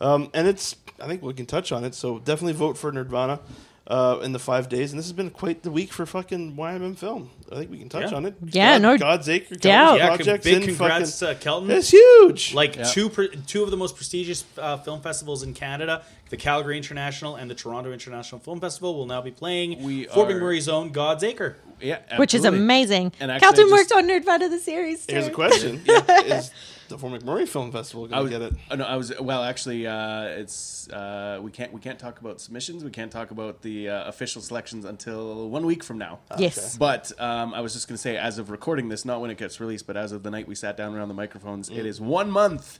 Um, and it's I think we can touch on it. So definitely vote for Nerdvana. Uh, in the five days, and this has been quite the week for fucking YMM film. I think we can touch Yeah. on it. Yeah, God, no God's Acre doubt. Yeah, con- projects big in congrats fucking. to Kelton. It's huge. like Yeah. two pre- two of the most prestigious uh, film festivals in Canada, the Calgary International and the Toronto International Film Festival, will now be playing We Fort are- McMurray's own God's Acre. Yeah, Which is absolutely. amazing. And actually, Kelton I worked on Nerdvana the series. Here's a too. question: Is the Fort McMurray Film Festival I was, get it? oh, no, I was well. Actually, uh, it's uh, we can't we can't talk about submissions. We can't talk about the uh, official selections until one week from now. Yes. But um, I was just going to say, as of recording this, not when it gets released, but as of the night we sat down around the microphones, Mm. it is one month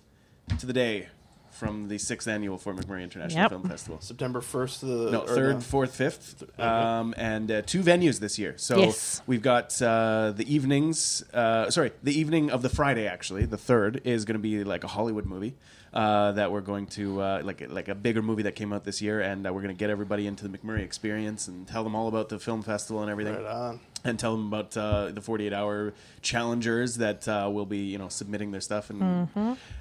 to the day from the sixth annual Fort McMurray International Yep. Film Festival. September first to the No, or third, fourth, fifth, um, and uh, two venues this year. So Yes. we've got uh, the evenings. Uh, sorry, the evening of the Friday. Actually, the third is going to be like a Hollywood movie uh, that we're going to uh, like like a bigger movie that came out this year, and uh, we're going to get everybody into the McMurray experience and tell them all about the film festival and everything Right on. and tell them about uh, the 48 hour challengers that uh, will be you know submitting their stuff and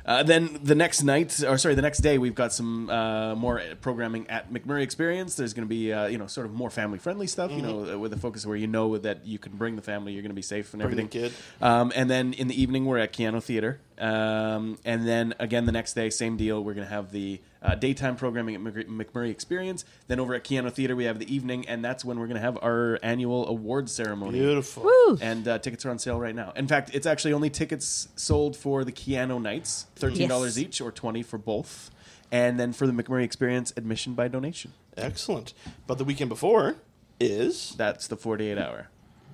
uh, then the next night or sorry the next day we've got some uh, more programming at mcmurray experience. There's going to be uh, you know sort of more family friendly stuff you know with a focus where you know that you can bring the family you're going to be safe and Bring everything. kid. um, and then in the evening we're at Keyano Theater. Um, and then again the next day same deal we're going to have the uh, daytime programming at Mc- McMurray Experience then over at Keyano Theater we have the evening and that's when we're going to have our annual award ceremony Beautiful. Woo. and uh, tickets are on sale right now. In fact, it's actually only tickets sold for the Keyano nights, thirteen dollars Yes. each or twenty for both, and then for the McMurray Experience, admission by donation. Excellent. But the weekend before is That's the forty-eight hour.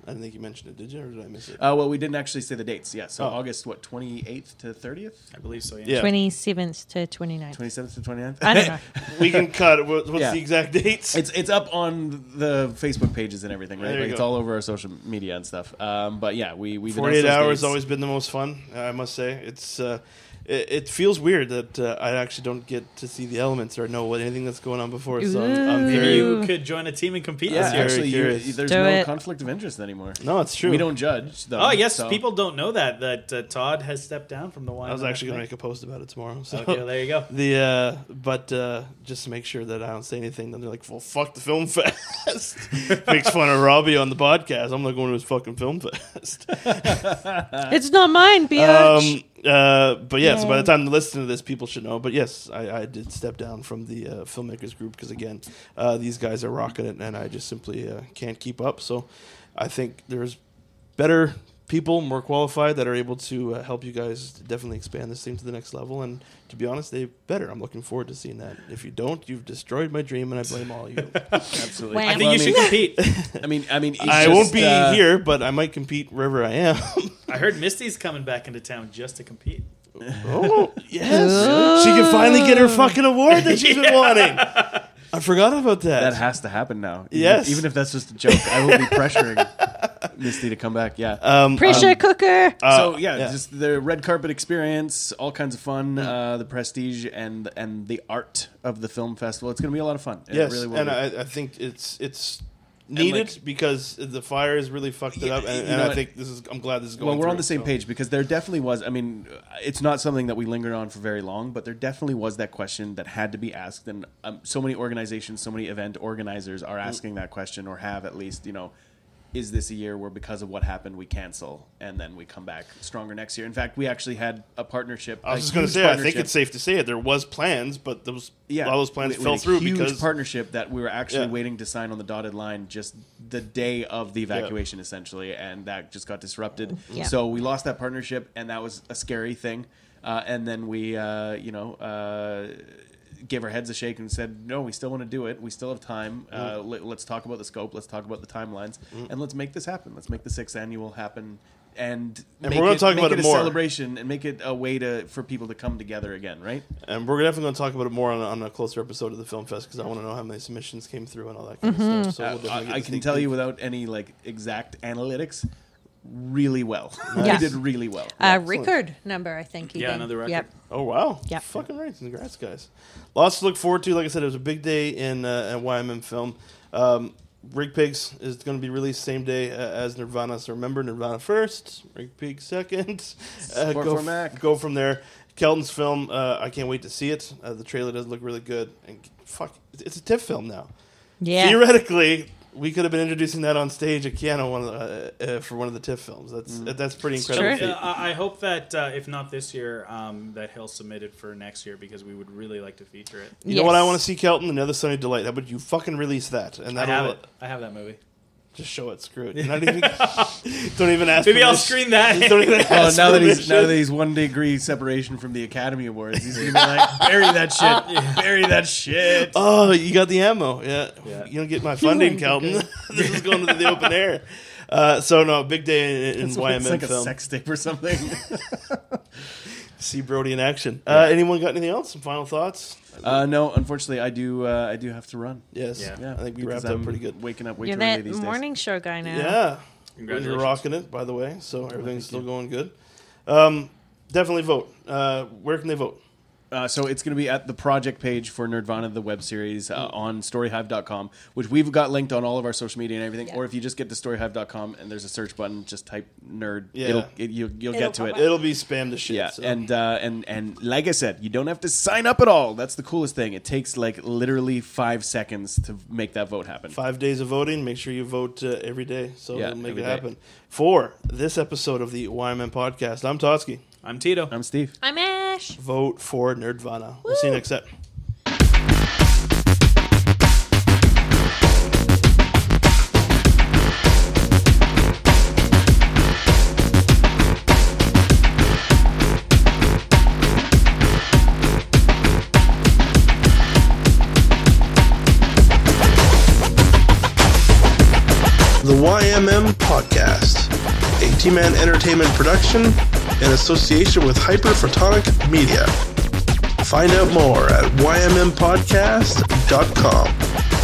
I didn't think you mentioned it, did you, or did I miss it? Uh, well, we didn't actually say the dates. Yeah, so Oh. August what twenty eighth to thirtieth, I believe so. Yeah. yeah, 27th to 29th. twenty seventh to 29th? I don't know. we can cut. What, what's Yeah. the exact dates? It's it's up on the Facebook pages and everything, right? There you Like it's go. all over our social media and stuff. Um, but yeah, we we Forty-eight hours always been the most fun. I must say, it's uh, it, it feels weird that uh, I actually don't get to see the elements or know what anything that's going on before. So I'm, I'm Maybe very you could join a team and compete Yeah, this year. Actually, you, curious. there's Do no it. conflict of interest anymore. no, it's true. We don't judge. Though, Oh yes, so- people don't know that that uh, Todd has stepped down from the wine. I was actually going to make a post about it tomorrow. So Okay, well, there you go. the uh, but uh, just to make sure that I don't say anything, then they're like, "Well, fuck the film fest." Makes fun of Robbie on the podcast. I'm not going to his fucking film fest. It's not mine, bitch. Um, uh, but yeah, so by the time they listen to this, people should know. But yes, I, I did step down from the uh, filmmakers group because again, uh, these guys are rocking it, and I just simply uh, can't keep up. So I think there's better people, more qualified, that are able to uh, help you guys definitely expand this thing to the next level. And to be honest, they better. I'm looking forward to seeing that. If you don't, you've destroyed my dream, and I blame all of you. Absolutely. Wham. I think Well, you I should compete. I mean, I mean, it's I just, won't be uh, here, but I might compete wherever I am. I heard Misty's coming back into town just to compete. Oh, yes. She can finally get her fucking award that she's been wanting. I forgot about that. That has to happen now. Even- Yes. Even if that's just a joke, I will be pressuring Misty to come back. Yeah. um, Pressure cooker. so yeah, yeah. just the red carpet experience, all kinds of fun, Mm. uh, the prestige and and the art of the film festival. It's going to be a lot of fun. It yes, really will and be. I, I think it's it's needed like- because the fire has really fucked it Yeah, up, and, and I what? think this is. I'm glad this is going. well, we're on the same so. page because there definitely was. I mean, it's not something that we lingered on for very long, but there definitely was that question that had to be asked, and um, so many organizations, so many event organizers are asking that question, or have at least, you know. Is this a year where, because of what happened, we cancel and then we come back stronger next year? In fact, we actually had a partnership. I was just going to say, I think it's safe to say it. There was plans, but those yeah, all those plans we- we fell had a through huge because partnership that we were actually Yeah. waiting to sign on the dotted line just the day of the evacuation, essentially, and that just got disrupted. Yeah. So we lost that partnership, and that was a scary thing. Uh, and then we, uh, you know. Uh, Gave our heads a shake and said, "No, we still want to do it. We still have time. Uh, Mm. let, let's talk about the scope. Let's talk about the timelines, and let's make this happen. Let's make the sixth annual happen, and, And we're gonna talk about it it a more. celebration and make it a way to for people to come together again. Right? and we're definitely going to talk about it more on, on a closer episode of the film fest because I want to know how many submissions came through and all that kind of stuff. So we'll Uh, definitely I, get I a can tell peek. you without any like exact analytics, really well. Yeah. we did really well. Uh, record number, I think. Yeah, even. another record. Yep. Oh wow! Yeah. Fucking right. Congrats, guys. Lots to look forward to. Like I said, it was a big day in uh, at YMM Film. Um, Rig Pigs is going to be released same day uh, as Nerdvana. So remember Nerdvana first, Rig Pigs second. Uh, go, for Mac. go from there. Kelton's film, uh, I can't wait to see it. Uh, the trailer does look really good. And fuck, it's- it's a TIFF film now. Yeah. Theoretically, we could have been introducing that on stage at Keyano one of the, uh, uh, for one of the TIFF films. That's that's pretty incredible. true. Uh, I I hope that uh, if not this year, um, that he'll submit it for next year because we would really like to feature it. You know what I want to see, Kelton? Another Sunny Delight. How about you fucking release that? And that'll have it. I have that movie. Just show it. Screw it. Not even. don't even ask. Maybe I'll permission. screen that. Just don't even Oh, now that he's permission. now that he's one degree separation from the Academy Awards, he's gonna be like, bury that shit, bury that shit. Oh, you got the ammo. Yeah. Yeah. You don't get my funding, Kelton. this is going to the open air. Uh, so no, big day in, in It's, YMM it's like a film. sex tape or something. See Brody in action. Uh, anyone got anything else? Some final thoughts? Uh, no, unfortunately, I do. Uh, I do have to run. Yes. Yeah. Yeah, I think we because wrapped up I'm pretty good. Waking up way You're too early that these days. morning show guy now. Yeah. Congratulations. You're rocking it, by the way. So everything's still going good. Um, definitely vote. Uh, where can they vote? Uh, so it's going to be at the project page for Nerdvana, the web series, uh, on storyhive.com, which we've got linked on all of our social media and everything. Yeah. Or if you just get to storyhive.com and there's a search button, just type nerd. Yeah. It'll, it, you, you'll It'll get to it. up. It'll be spam to shit. Yeah, so. and uh, and and like I said, you don't have to sign up at all. That's the coolest thing. It takes like literally five seconds to make that vote happen. five days of voting. Make sure you vote uh, every day, so Yeah, it'll make every it day. happen. For this episode of the YMM podcast, I'm Totsky. I'm Tito. I'm Steve. I'm Ash. Vote for Nerdvana. We'll see you next set. The YMM Podcast, a T Man Entertainment production in association with Hyperphotonic Media. Find out more at ymmpodcast.com.